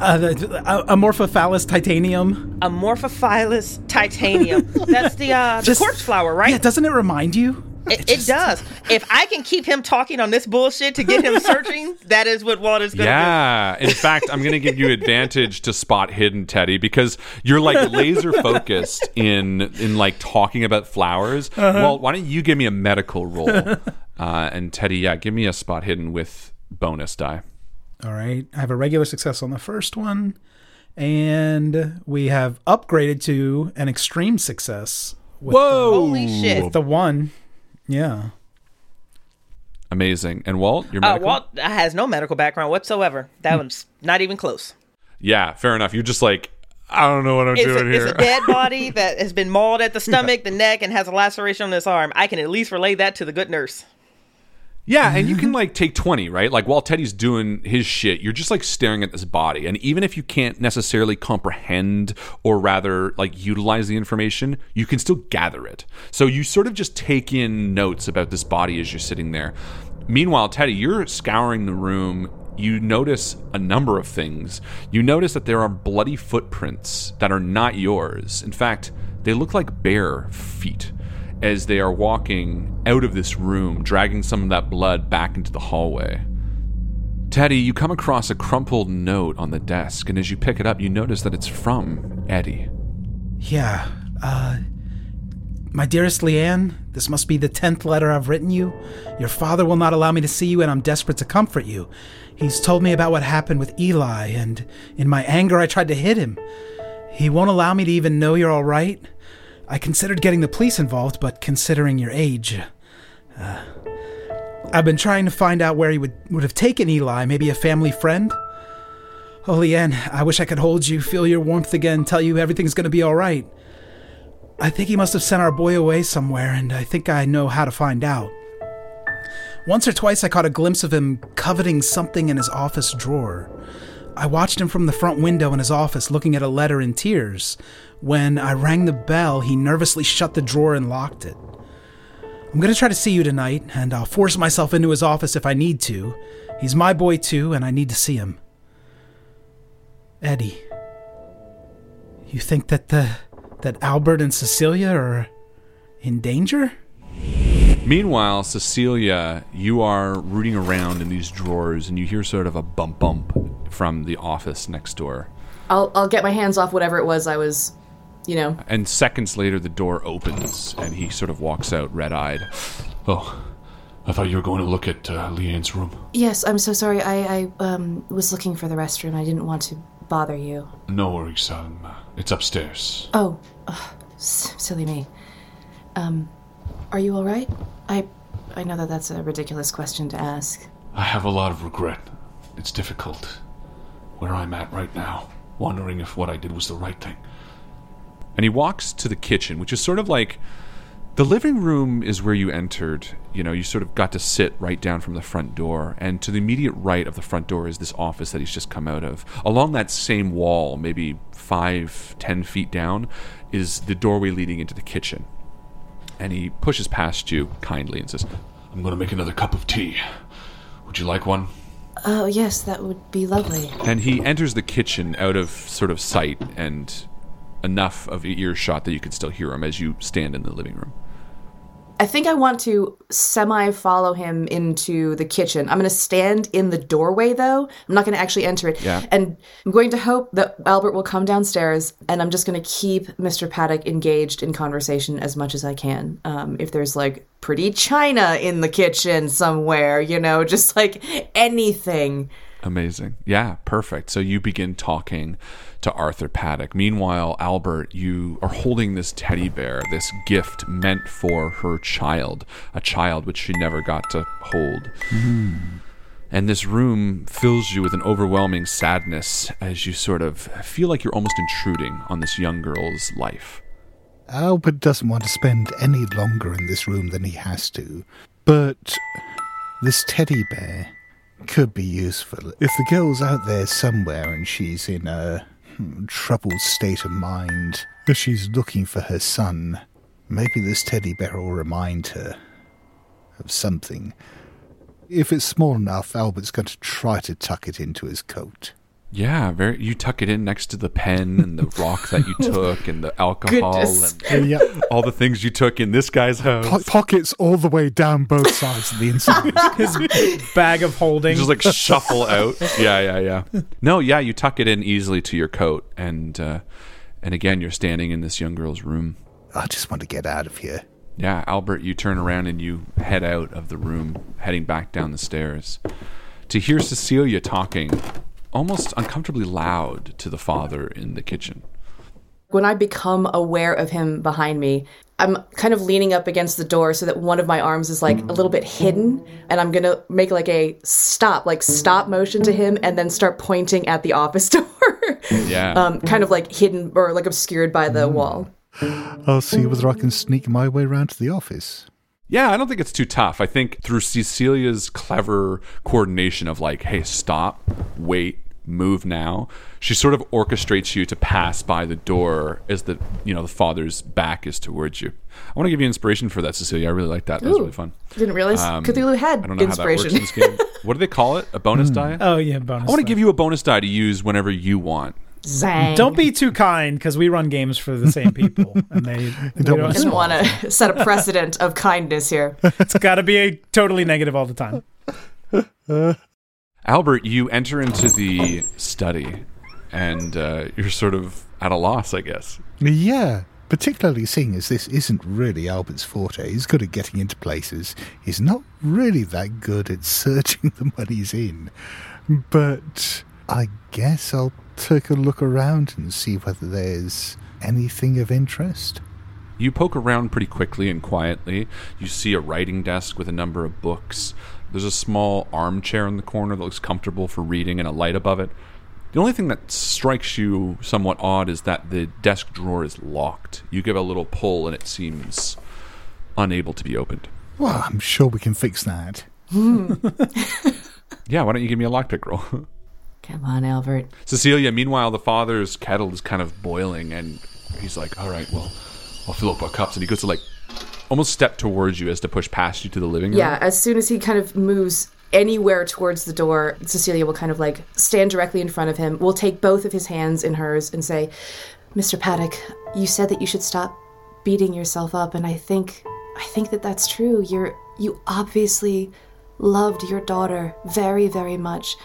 Uh, the, uh, Amorphophallus titanium. Amorphophilus titanium. That's the uh, the Just- corpse flower, right? Yeah, doesn't it remind you? It, it does. If I can keep him talking on this bullshit to get him searching, that is what Walt is going to do. Yeah. In fact, I'm going to give you advantage to spot hidden, Teddy, because you're like laser focused in in like talking about flowers. Uh-huh. Well, why don't you give me a medical roll? Uh, and Teddy, yeah, give me a spot hidden with bonus die. All right. I have a regular success on the first one. And we have upgraded to an extreme success. With Whoa! The, Holy shit. with the one. Yeah. Amazing. And Walt, your Uh, medical? Walt has no medical background whatsoever. That one's not even close. yeah, fair enough. You're just like, I don't know what I'm It's doing a, here. it's a dead body that has been mauled at the stomach, the neck, and has a laceration on his arm. I can at least relay that to the good nurse. Yeah, and you can mm-hmm. like take 20, right? Like while Teddy's doing his shit, you're just like staring at this body. And even if you can't necessarily comprehend or rather like utilize the information, you can still gather it. So you sort of just take in notes about this body as you're sitting there. Meanwhile, Teddy, you're scouring the room. You notice a number of things. You notice that there are bloody footprints that are not yours. In fact, they look like bare feet as they are walking out of this room, dragging some of that blood back into the hallway. Teddy, you come across a crumpled note on the desk, and as you pick it up, you notice that it's from Eddie. Yeah. Uh, my dearest Leanne, This must be the tenth letter I've written you. Your father will not allow me to see you, and I'm desperate to comfort you. He's told me about what happened with Eli, and in my anger, I tried to hit him. He won't allow me to even know you're all right. I considered getting the police involved, but considering your age. Uh, I've been trying to find out where he would, would have taken Eli, maybe a family friend? Oh, Leanne, I wish I could hold you, feel your warmth again, tell you everything's to be all right. I think he must have sent our boy away somewhere, and I think I know how to find out. Once or twice I caught a glimpse of him coveting something in his office drawer. I watched him from the front window in his office looking at a letter in tears. When I rang the bell, he nervously shut the drawer and locked it. I'm going to try to see you tonight, and I'll force myself into his office if I need to. He's my boy too, and I need to see him. Eddie, you think that the that Albert and Cecilia are in danger? Meanwhile, Cecilia, you are rooting around in these drawers and you hear sort of a bump bump from the office next door. I'll I'll get my hands off whatever it was I was, you know. And seconds later, the door opens and he sort of walks out red eyed. Oh, I thought you were going to look at uh, Leanne's room. Yes, I'm so sorry. I I um was looking for the restroom. I didn't want to bother you. No worries, um, uh, it's upstairs. Oh, ugh, s- silly me. Um, are you all right? I I know that that's a ridiculous question to ask. I have a lot of regret. It's difficult where I'm at right now, wondering if what I did was the right thing. And he walks to the kitchen, which is sort of like the living room is where you entered. You know, you sort of got to sit right down from the front door. And to the immediate right of the front door is this office that he's just come out of. Along that same wall, maybe five, ten feet down, is the doorway leading into the kitchen. And he pushes past you kindly and says, I'm going to make another cup of tea. Would you like one? Oh yes, that would be lovely. And he enters the kitchen out of sort of sight and enough of earshot that you can still hear him as you stand in the living room. I think I want to semi follow him into the kitchen. I'm going to stand in the doorway though. I'm not going to actually enter it. Yeah. And I'm going to hope that Albert will come downstairs and I'm just going to keep Mr. Paddock engaged in conversation as much as I can. Um, if there's like pretty china in the kitchen somewhere, you know, just like anything. Amazing. Yeah, perfect. So you begin talking to Arthur Paddock. Meanwhile, Albert, you are holding this teddy bear, this gift meant for her child, a child which she never got to hold. Hmm. And this room fills you with an overwhelming sadness as you sort of feel like you're almost intruding on this young girl's life. Albert doesn't want to spend any longer in this room than he has to, but this teddy bear could be useful. If the girl's out there somewhere and she's in a troubled state of mind, she's looking for her son, maybe this teddy bear will remind her of something. If it's small enough, Albert's going to try to tuck it into his coat. Yeah, very. You tuck it in next to the pen and the rock that you took and the alcohol Goodness. and Yeah. all the things you took in this guy's house. Po- pockets all the way down both sides of the inside. His bag of holding. just like shuffle out. Yeah, yeah, yeah. No, yeah, you tuck it in easily to your coat, and uh, and again, you're standing in this young girl's room. I just want to get out of here. Yeah, Albert, you turn around and you head out of the room, heading back down the stairs, to hear Cecilia talking, almost uncomfortably loud, to the father in the kitchen. When I become aware of him behind me, I'm kind of leaning up against the door so that one of my arms is like a little bit hidden, and I'm gonna make like a stop, like stop motion to him, and then start pointing at the office door. Yeah. um, kind of like hidden or like obscured by the wall. I'll see whether I can sneak my way round to the office. Yeah, I don't think it's too tough. I think through Cecilia's clever coordination of like, hey, stop, wait, move now, she sort of orchestrates you to pass by the door as the you know the father's back is towards you. I want to give you inspiration for that, Cecilia. I really like that. That was really fun. Didn't realize Um, Cthulhu had I don't know inspiration. how that works in this game. What do they call it? A bonus die? oh yeah, bonus. I want to die. give you a bonus die to use whenever you want. Zang. Don't be too kind because we run games for the same people, and they, they don't don't. want to set a precedent of kindness here. It's got to be a totally negative all the time. Albert, you enter into the study, and uh, you're sort of at a loss, I guess. Yeah, particularly seeing as this isn't really Albert's forte. He's good at getting into places. He's not really that good at searching the when he's in. But I guess I'll take a look around and see whether there's anything of interest. You poke around pretty quickly and quietly. You see a writing desk with a number of books. There's a small armchair in the corner that looks comfortable for reading and a light above it. The only thing that strikes you somewhat odd is that the desk drawer is locked. You give a little pull and it seems unable to be opened. Well, I'm sure we can fix that. Hmm. Yeah, why don't you give me a lockpick roll? Come on, Albert. Cecilia, meanwhile, the father's kettle is kind of boiling and he's like, all right, well, I'll fill up our cups. And he goes to like almost step towards you as to push past you to the living room. Yeah, as soon as he kind of moves anywhere towards the door, Cecilia will kind of like stand directly in front of him. Will take both of his hands in hers and say, "Mr. Paddock, you said that you should stop beating yourself up, and I think I think that that's true. You're you obviously loved your daughter very, very much,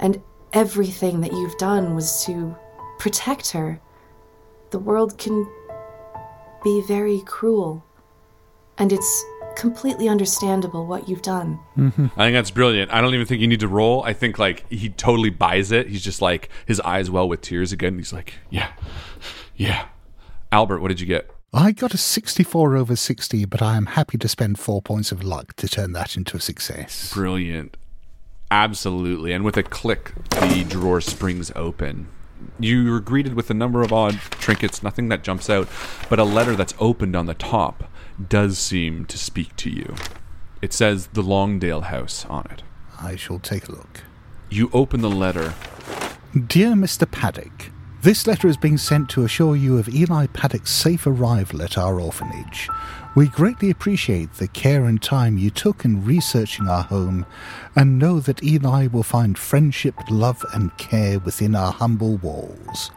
and everything that you've done was to protect her. The world can be very cruel, and it's completely understandable what you've done. Mm-hmm. I think that's brilliant. I don't even think you need to roll. I think like he totally buys it. He's just like his eyes well with tears again. He's like, yeah, yeah. Albert, what did you get? I got a 64 over 60, but I am happy to spend four points of luck to turn that into a success. Brilliant. Absolutely. And with a click, the drawer springs open. You are greeted with a number of odd trinkets, nothing that jumps out, but a letter that's opened on the top does seem to speak to you. It says the Longdale House on it. I shall take a look. You open the letter. Dear Mr. Paddock, this letter is being sent to assure you of Eli Paddock's safe arrival at our orphanage. We greatly appreciate the care and time you took in researching our home and know that Eli will find friendship, love, and care within our humble walls.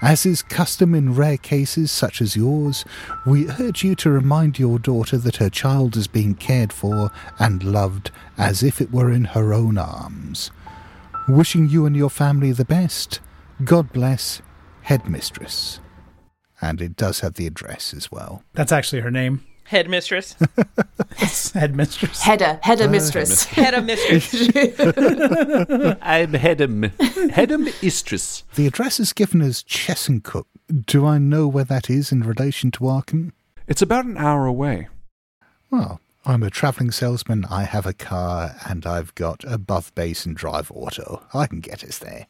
As is custom in rare cases such as yours, we urge you to remind your daughter that her child is being cared for and loved as if it were in her own arms. Wishing you and your family the best, God bless, Headmistress. And it does have the address as well. That's actually her name. Headmistress. Yes. Headmistress. Hedda, Hedda uh, mistress. Head of mistress. I'm Hedem. Hedem Istris. The address is given as Chesuncook. Do I know where that is in relation to Arkham? It's about an hour away. Well, I'm a travelling salesman, I have a car, and I've got a buff base and drive auto. I can get us there.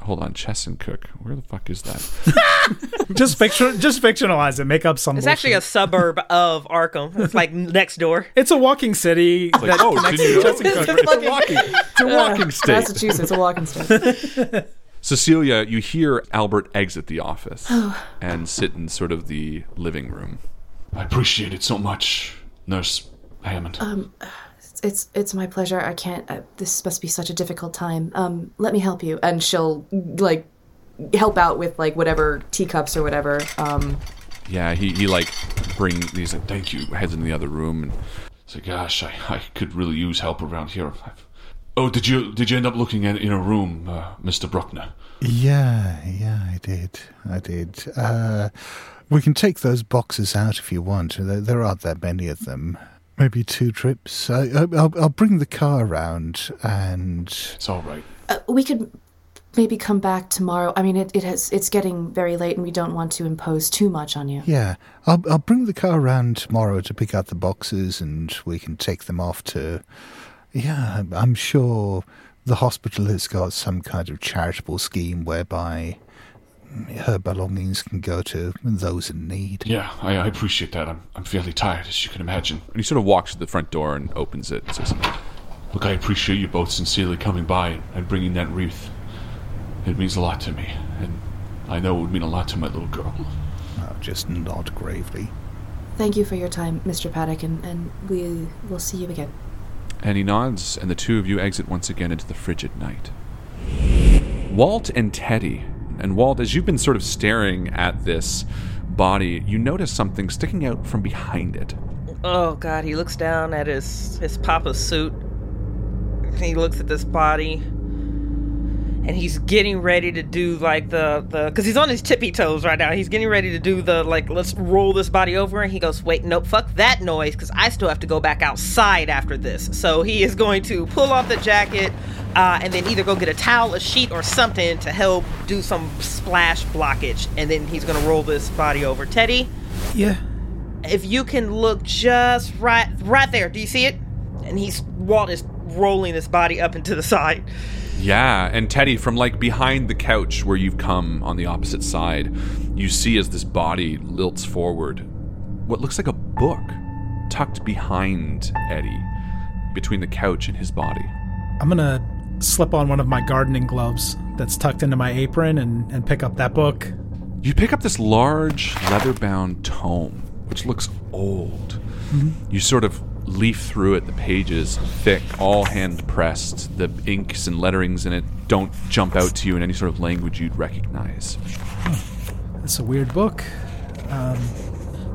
Hold on, Chesuncook. Where the fuck is that? just fiction, just fictionalize it. Make up some. It's actually a suburb of Arkham. It's like next door. It's a walking city. like, that oh, did you know? Chesapeake. It's a walking, it's a walking state. Massachusetts, a walking state. Cecilia, you hear Albert exit the office and sit in sort of the living room. I appreciate it so much, Nurse Hammond. Um, it's it's my pleasure. I can't. Uh, this must be such a difficult time. Um, let me help you, and she'll like help out with like whatever teacups or whatever. Um, Yeah, he, he like bring these like, thank you heads in the other room and It's like, gosh, I, I could really use help around here. I've- Oh, did you did you end up looking at in a room, uh, Mr. Bruckner? Yeah, yeah, I did. I did. Uh, we can take those boxes out if you want. There, there aren't that many of them. Maybe two trips. I, I, I'll, I'll bring the car around and. It's all right. uh, we could maybe come back tomorrow. I mean, it, it has it's getting very late, and we don't want to impose too much on you. Yeah, I'll, I'll bring the car around tomorrow to pick out the boxes and we can take them off to. Yeah, I'm sure the hospital has got some kind of charitable scheme whereby her belongings can go to those in need. Yeah, I, I appreciate that. I'm I'm fairly tired, as you can imagine. and he sort of walks to the front door and opens it and says, Look, I appreciate you both sincerely coming by and, and bringing that wreath. It means a lot to me, and I know it would mean a lot to my little girl. I'll just nod gravely. Thank you for your time, Mr. Paddock, and, and we will see you again. and he nods, and the two of you exit once again into the frigid night. Walt and Teddy. And Walt, as you've been sort of staring at this body, you notice something sticking out from behind it. Oh God, he looks down at his his papa's suit. He looks at this body, and he's getting ready to do like the the because he's on his tippy toes right now. He's getting ready to do the like let's roll this body over, and he goes, "Wait, nope, fuck that noise, because I still have to go back outside after this." So he is going to pull off the jacket. Uh, and then either go get a towel, a sheet, or something to help do some splash blockage. And then he's going to roll this body over. Teddy, Yeah. if you can look just right right there do you see it and he's walt is rolling this body up into the side Yeah, and Teddy, from like behind the couch where you've come on the opposite side, you see as this body lilts forward what looks like a book tucked behind Eddie, between the couch and his body. I'm gonna slip on one of my gardening gloves that's tucked into my apron and, and pick up that book. You pick up this large leather bound tome, which looks old. Mm-hmm. You sort of leaf through it, the pages thick, all hand pressed. The inks and letterings in it don't jump out to you in any sort of language you'd recognize. That's a weird book. Um,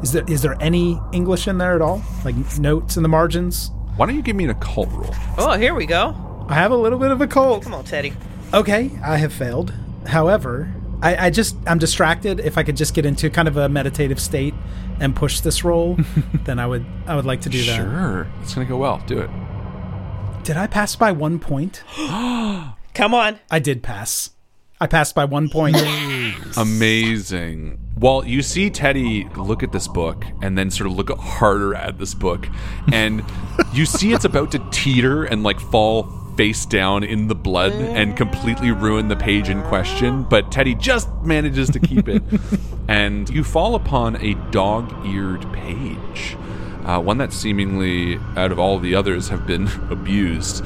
is there is there any English in there at all? Like notes in the margins? Why don't you give me an occult roll? oh here we go I have a little bit of a cold. come on teddy Okay, I have failed. However, I, I just I'm distracted. If I could just get into kind of a meditative state and push this roll, then I would I would like to do that. Sure. It's going to go well. Do it. Did I pass by one point? come on I did pass. I passed by one point. Yes. Amazing. Well, you see Teddy look at this book and then sort of look harder at this book, and you see it's about to teeter and like fall face down in the blood and completely ruin the page in question. But Teddy just manages to keep it, and you fall upon a dog-eared page, uh, one that seemingly, out of all the others, have been abused.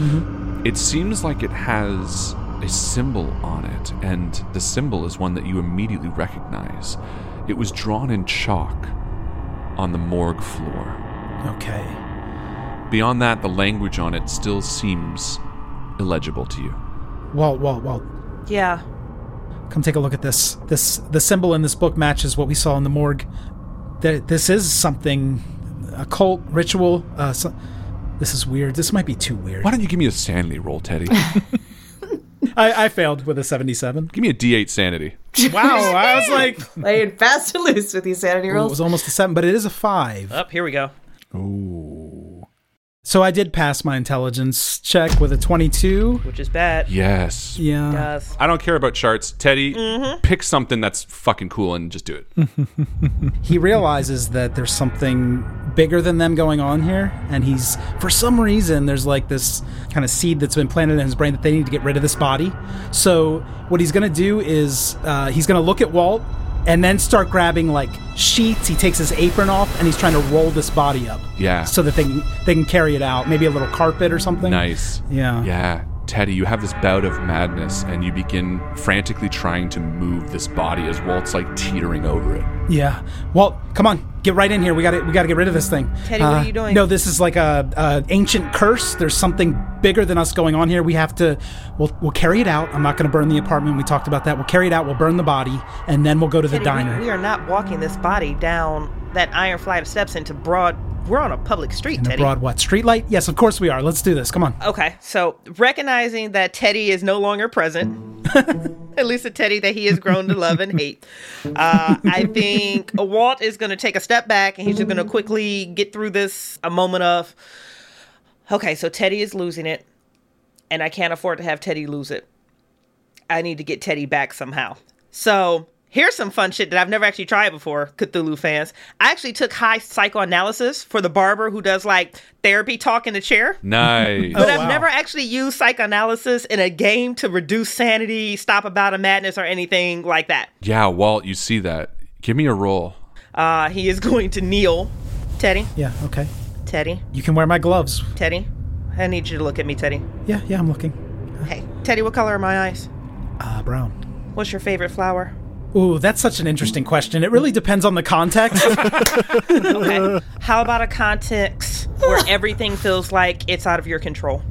It seems like it has a symbol on it, and the symbol is one that you immediately recognize. It was drawn in chalk on the morgue floor. okay. Beyond that, the language on it still seems illegible to you. Walt, Walt, Walt. yeah Come take a look at this. This the symbol in this book matches what we saw in the morgue. That this is something, a cult ritual. Uh, so, this is weird. This might be too weird. Why don't you give me a sanity roll, Teddy? I, I failed with a seventy-seven. give me a D8 sanity. Wow, I was like, Playing fast and loose with these sanity rolls. it was almost a seven, but it is a five. up here we go So I did pass my intelligence check with a twenty-two. which is bad Yes. Yeah. Yes. I don't care about charts. Teddy, pick something that's fucking cool and just do it. he realizes that there's something bigger than them going on here and he's for some reason there's like this kind of seed that's been planted in his brain that they need to get rid of this body so what he's going to do is uh, he's going to look at walt and then start grabbing like sheets he takes his apron off and he's trying to roll this body up Yeah. so that they can, they can carry it out maybe a little carpet or something Nice. Yeah. Yeah. Teddy, you have this bout of madness and you begin frantically trying to move this body as Walt's like teetering over it. Yeah. Well, come on, get right in here. We got to we got to get rid of this thing. Teddy, what are uh, you doing? No, this is like a, a ancient curse. There's something bigger than us going on here. We have to. We'll we'll carry it out. I'm not going to burn the apartment. We talked about that. We'll carry it out. We'll burn the body, and then we'll go to the diner. we, we are not walking this body down that iron flight of steps into broad we're on a public street in a teddy broad what? Streetlight? Yes, of course we are. Let's do this. Come on. Okay, so recognizing that Teddy is no longer present, at least a Teddy that he has grown to love and hate, uh, I think Walt is going to take a step back and he's just going to quickly get through this a moment of, okay, so Teddy is losing it, and I can't afford to have Teddy lose it. I need to get Teddy back somehow. So here's some fun shit that I've never actually tried before, Cthulhu fans. I actually took high psychoanalysis for the barber who does like therapy talk in the chair. Nice. But I've never actually used psychoanalysis in a game to reduce sanity, stop about a bout of madness, or anything like that. Yeah, Walt, you see that. Give me a roll. Uh, he is going to kneel. Teddy, Yeah. Okay. Teddy, You can wear my gloves. Teddy. I need you to look at me, Teddy. Yeah. Yeah. I'm looking. Hey, Teddy, what color are my eyes? Uh, brown. What's your favorite flower? Ooh, that's such an interesting question. It really depends on the context. Okay. How about a context where everything feels like it's out of your control?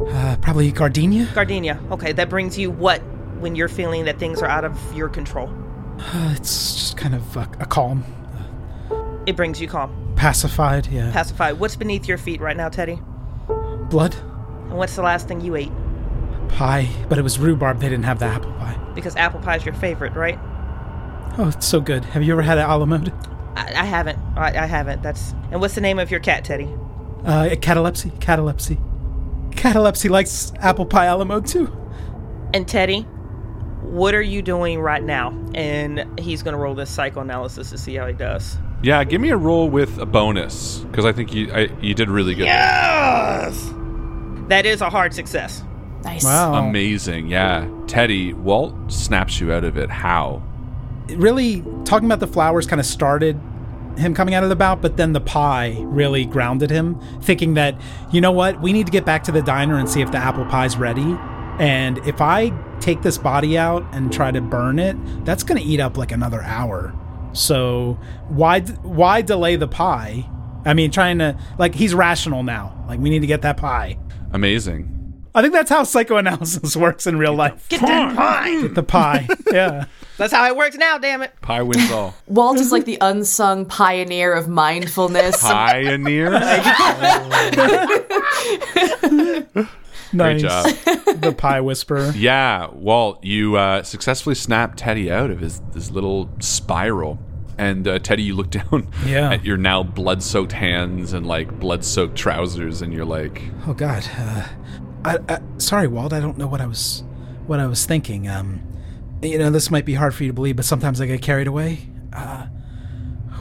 uh, probably gardenia. Gardenia. Okay, that brings you what when you're feeling that things are out of your control? Uh, it's just kind of a, a calm, It brings you calm. pacified. Yeah. Pacified. What's beneath your feet right now, Teddy? Blood. And what's the last thing you ate? pie, but it was rhubarb. They didn't have the apple pie. Because apple pie is your favorite, right? Oh, it's so good. Have you ever had an a la mode? I, I haven't. I, I haven't. That's. And what's the name of your cat, Teddy? Uh, catalepsy. Catalepsy. Catalepsy likes apple pie a la mode too. And Teddy, what are you doing right now? And he's going to roll this psychoanalysis to see how he does. Yeah, give me a roll with a bonus because I think you I, you did really good. Yes! That is a hard success. Nice. Wow. Amazing. Yeah. Teddy, Walt snaps you out of it. How? Really talking about the flowers kind of started him coming out of the bout, but then the pie really grounded him, thinking that, you know what, we need to get back to the diner and see if the apple pie's ready. And if I take this body out and try to burn it, that's going to eat up like another hour. So why why delay the pie? I mean, trying to like he's rational now. Like we need to get that pie. Amazing. I think that's how psychoanalysis works in real life. Get that pie! Get the pie. yeah. That's how it works now, damn it. Pie wins all. Walt is like the unsung pioneer of mindfulness. Pioneer. Nice. Great job. the pie whisperer. Yeah, Walt, you uh, successfully snapped Teddy out of his this little spiral. And uh, Teddy, you look down Yeah. at your now blood-soaked hands and like blood-soaked trousers, and you're like, Oh God. Uh, I, I, sorry, Walt. I don't know what I was, what I was thinking. Um, you know, this might be hard for you to believe, but sometimes I get carried away uh,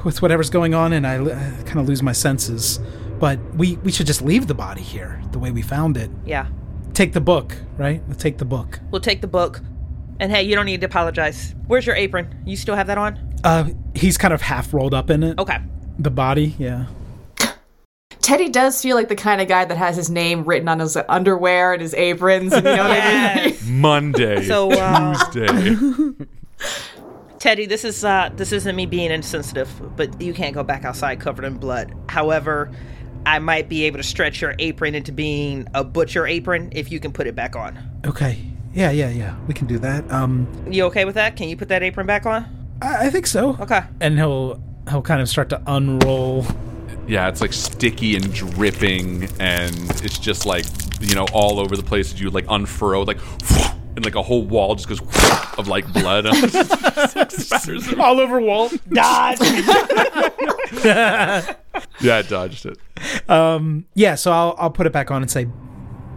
with whatever's going on, and I, I kind of lose my senses. But we we should just leave the body here the way we found it. Yeah. Take the book, right? We'll take the book. We'll take the book. And hey, you don't need to apologize. Where's your apron? You still have that on? Uh, he's kind of half rolled up in it. Okay. The body, yeah. Teddy does feel like the kind of guy that has his name written on his underwear and his aprons. And you know what I mean? Monday, So, uh, Tuesday. Teddy, this is uh this isn't me being insensitive, but you can't go back outside covered in blood. However, I might be able to stretch your apron into being a butcher apron if you can put it back on. Okay. Yeah, yeah, yeah. We can do that. Um, You okay with that? Can you put that apron back on? I, I think so. Okay. And he'll he'll kind of start to unroll. Yeah, it's like sticky and dripping, and it's just like you know all over the place. You like unfurrow, like and like a whole wall just goes of like blood. All over wall. Dodge. yeah, I dodged it. Um, yeah, so I'll I'll put it back on and say,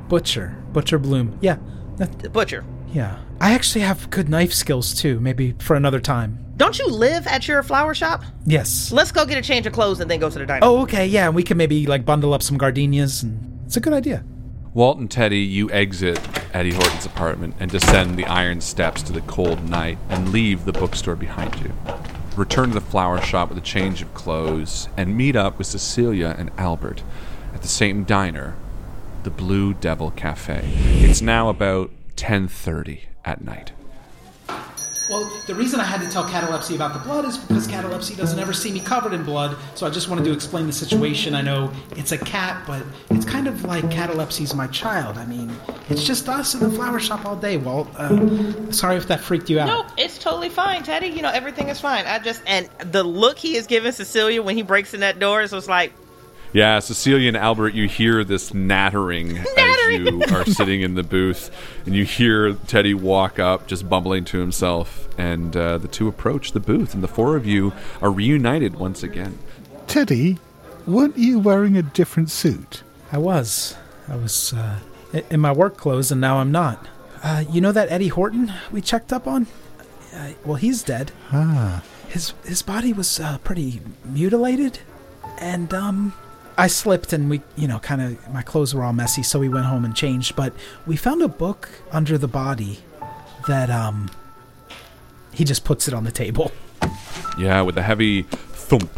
Butcher, Butcher Bloom. Yeah, that- butcher. yeah. I actually have good knife skills too. Maybe for another time. Don't you live at your flower shop? Yes. Let's go get a change of clothes and then go to the diner. Oh, okay. Yeah, and we can maybe like bundle up some gardenias, and it's a good idea. Walt and Teddy, you exit Eddie Horton's apartment and descend the iron steps to the cold night and leave the bookstore behind you. Return to the flower shop with a change of clothes and meet up with Cecilia and Albert at the same diner, the Blue Devil Cafe. It's now about 10:30 at night. Well, the reason I had to tell Catalepsy about the blood is because Catalepsy doesn't ever see me covered in blood, so I just wanted to explain the situation. I know it's a cat, but it's kind of like Catalepsy's my child. I mean, it's just us in the flower shop all day, Walt. Uh, sorry if that freaked you out. No, it's totally fine, Teddy. You know, everything is fine. I just and the look he is giving Cecilia when he breaks in that door is just like Yeah, Cecilia and Albert, you hear this nattering, as you are sitting in the booth, and you hear Teddy walk up, just bumbling to himself, and uh, the two approach the booth, and the four of you are reunited once again. Teddy, weren't you wearing a different suit? I was. I was uh, in my work clothes, and now I'm not. Uh, you know that Eddie Horton we checked up on? Uh, well, he's dead. Ah. His his body was uh, pretty mutilated, and um, I slipped, and we, you know, kind of my clothes were all messy, so we went home and changed. But we found a book under the body that um, he just puts it on the table. Yeah, with a heavy thump,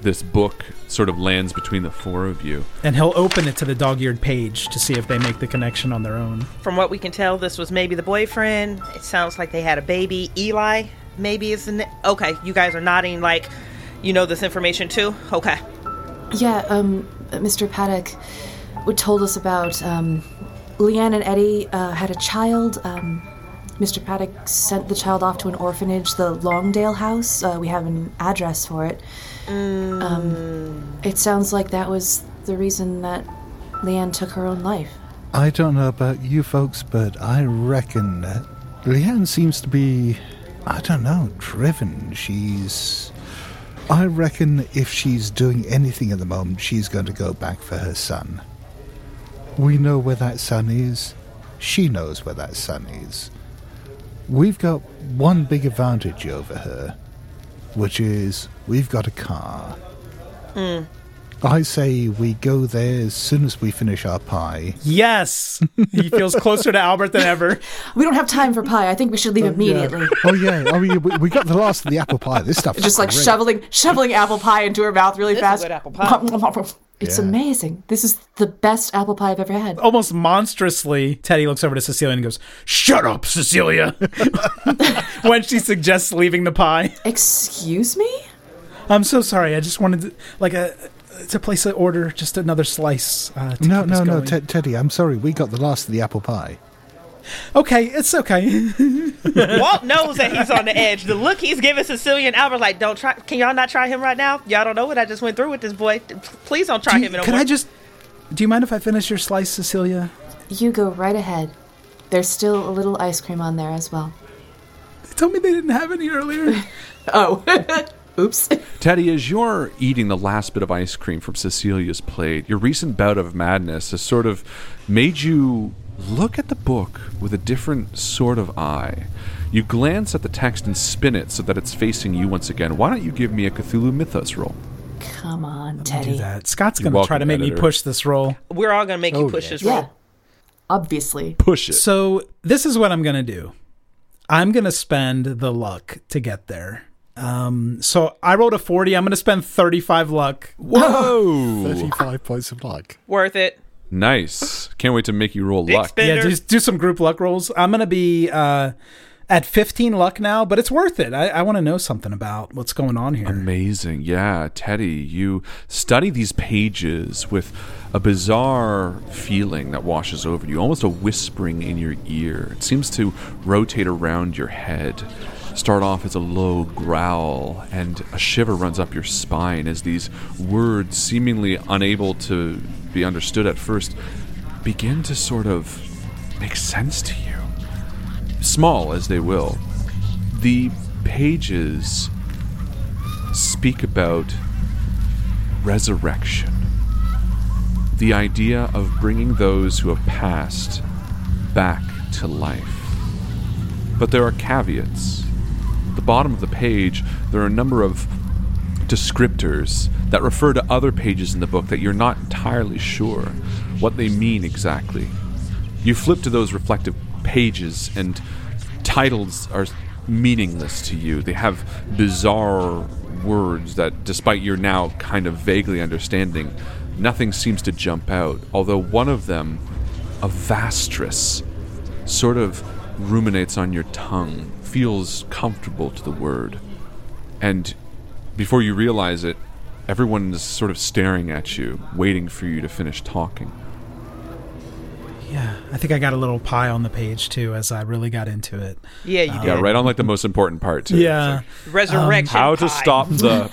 this book sort of lands between the four of you. And he'll open it to the dog-eared page to see if they make the connection on their own. from what we can tell, this was maybe the boyfriend. It sounds like they had a baby. Eli, maybe is the na- okay. You guys are nodding like you know this information too. Okay. Yeah, um, Mr. Paddock told us about um, Leanne and Eddie uh, had a child. Um, Mr. Paddock sent the child off to an orphanage, the Longdale House. Uh, we have an address for it. Um, it sounds like that was the reason that Leanne took her own life. I don't know about you folks, but I reckon that Leanne seems to be, I don't know, driven. She's. I reckon if she's doing anything at the moment, she's going to go back for her son. We know where that son is. She knows where that son is. We've got one big advantage over her, which is we've got a car. Mm. I say we go there as soon as we finish our pie. Yes, he feels closer to Albert than ever. We don't have time for pie. I think we should leave oh, immediately. Oh yeah, I mean we, we got the last of the apple pie. This stuff Just like great. shoveling shoveling apple pie into her mouth really This is fast. good apple pie. It's Yeah. amazing. This is the best apple pie I've ever had. Almost monstrously, Teddy looks over to Cecilia and goes, "Shut up, Cecilia." when she suggests leaving the pie. Excuse me? I'm so sorry. I just wanted to, like a to place an order, just another slice. Uh, No, no, no, going. Ted Teddy. I'm sorry. We got the last of the apple pie. Okay, it's okay. Walt knows that he's on the edge. The look he's giving Cecilia and Albert, like, don't try. Can y'all not try him right now? Y'all don't know what I just went through with this boy. Please don't try Do you- him no Could more. I just? Do you mind if I finish your slice, Cecilia? You go right ahead. There's still a little ice cream on there as well. They told me they didn't have any earlier. Oh. Oops. Teddy, as you're eating the last bit of ice cream from Cecilia's plate, your recent bout of madness has sort of made you look at the book with a different sort of eye. You glance at the text and spin it so that it's facing you once again. Why don't you give me a Cthulhu Mythos roll? Come on, Do Teddy. that. Scott's going to try to welcome, make me push this roll. We're all gonna make you Oh, push yeah. this Yeah. roll. Obviously. Push it. So this is what I'm going to do. I'm going to spend the luck to get there. Um, so I rolled a 40. I'm going to spend 35 luck. Whoa! Thirty-five points of luck. Worth it. nice. Can't wait to make you roll Big luck. spender. Yeah, just do some group luck rolls. I'm going to be uh, at 15 luck now, but it's worth it. I, I want to know something about what's going on here. Amazing. Yeah, Teddy, you study these pages with a bizarre feeling that washes over you, almost a whispering in your ear. It seems to rotate around your head. Start off as a low growl, and a shiver runs up your spine as these words, seemingly unable to be understood at first, begin to sort of make sense to you. Small as they will. The pages speak about resurrection. The idea of bringing those who have passed back to life. But there are caveats. At the bottom of the page, there are a number of descriptors that refer to other pages in the book that you're not entirely sure what they mean exactly. You flip to those reflective pages, and titles are meaningless to you. They have bizarre words that, despite your now kind of vaguely understanding, nothing seems to jump out. Although one of them, a vastress, sort of ruminates on your tongue, feels comfortable to the word. And before you realize it, everyone is sort of staring at you, waiting for you to finish talking. Yeah, I think I got a little pie on the page too as I really got into it. Yeah, you um, did. Yeah, right on like the most important part too. Yeah. Like, Resurrection. how to stop the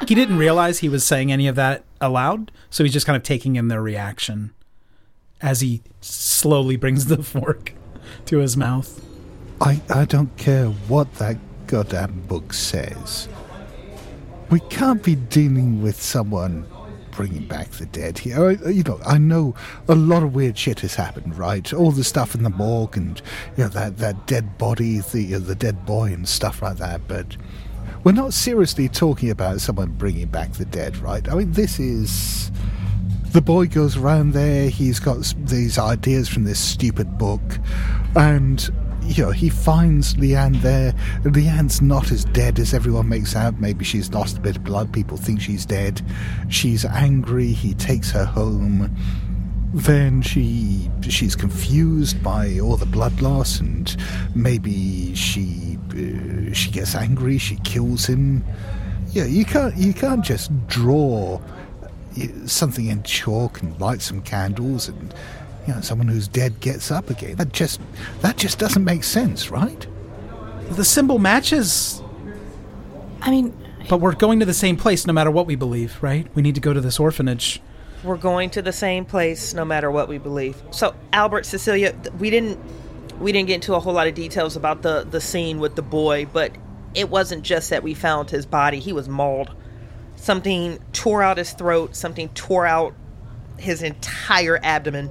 He didn't realize he was saying any of that aloud, so he's just kind of taking in their reaction as he slowly brings the fork to his mouth. I, I don't care what that goddamn book says. We can't be dealing with someone bringing back the dead here. You know, I know a lot of weird shit has happened, right? All the stuff in the morgue and you know that that dead body, the uh, the dead boy and stuff like that. But we're not seriously talking about someone bringing back the dead, right? I mean, this is the boy goes around there. He's got these ideas from this stupid book, and you know he finds Leanne there. Leanne's not as dead as everyone makes out. Maybe she's lost a bit of blood. People think she's dead. She's angry. He takes her home. Then she she's confused by all the blood loss, and maybe she uh, she gets angry. She kills him. Yeah, you can't you can't just draw something in chalk and light some candles and you know someone who's dead gets up again that just that just doesn't make sense right the symbol matches, I mean, but we're going to the same place no matter what we believe, right? We need to go to this orphanage. We're going to the same place no matter what we believe. So, Albert, Cecilia, we didn't we didn't get into a whole lot of details about the the scene with the boy, but it wasn't just that we found his body; he was mauled. Something tore out his throat. Something tore out his entire abdomen.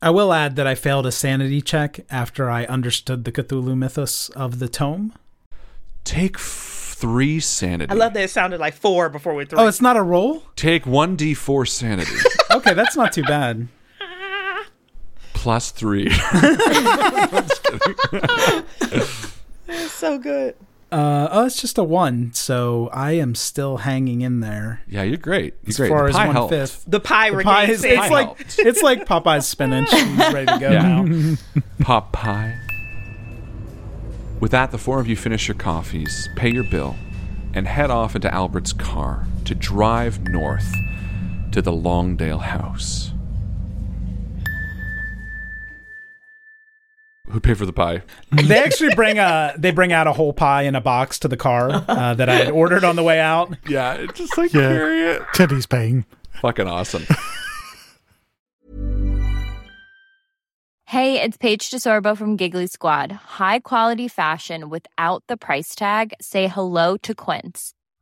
I will add that I failed a sanity check after I understood the Cthulhu mythos of the tome. Take f- three sanity. I love that it sounded like four before we threw. Oh, it's not a roll? Take 1d4 sanity. okay, that's not too bad. Plus three. It's so good. Uh, oh, it's just a one, so I am still hanging in there. yeah, you're great. You're As great. far The as pie one helped. fifth. The pie The pie is, sanity. it's like helped. it's like Popeye's spinach. He's ready to go Yeah. now. Pop pie. With that, the four of you finish your coffees, pay your bill, and head off into Albert's car to drive north to the Longdale house. Who pay for the pie? they actually bring a they bring out a whole pie in a box to the car uh, that I had ordered on the way out. Yeah, it's just like Yeah. carry it. Teddy's paying. Fucking awesome. Hey, it's Paige DeSorbo from Giggly Squad. High quality fashion without the price tag. Say hello to Quince.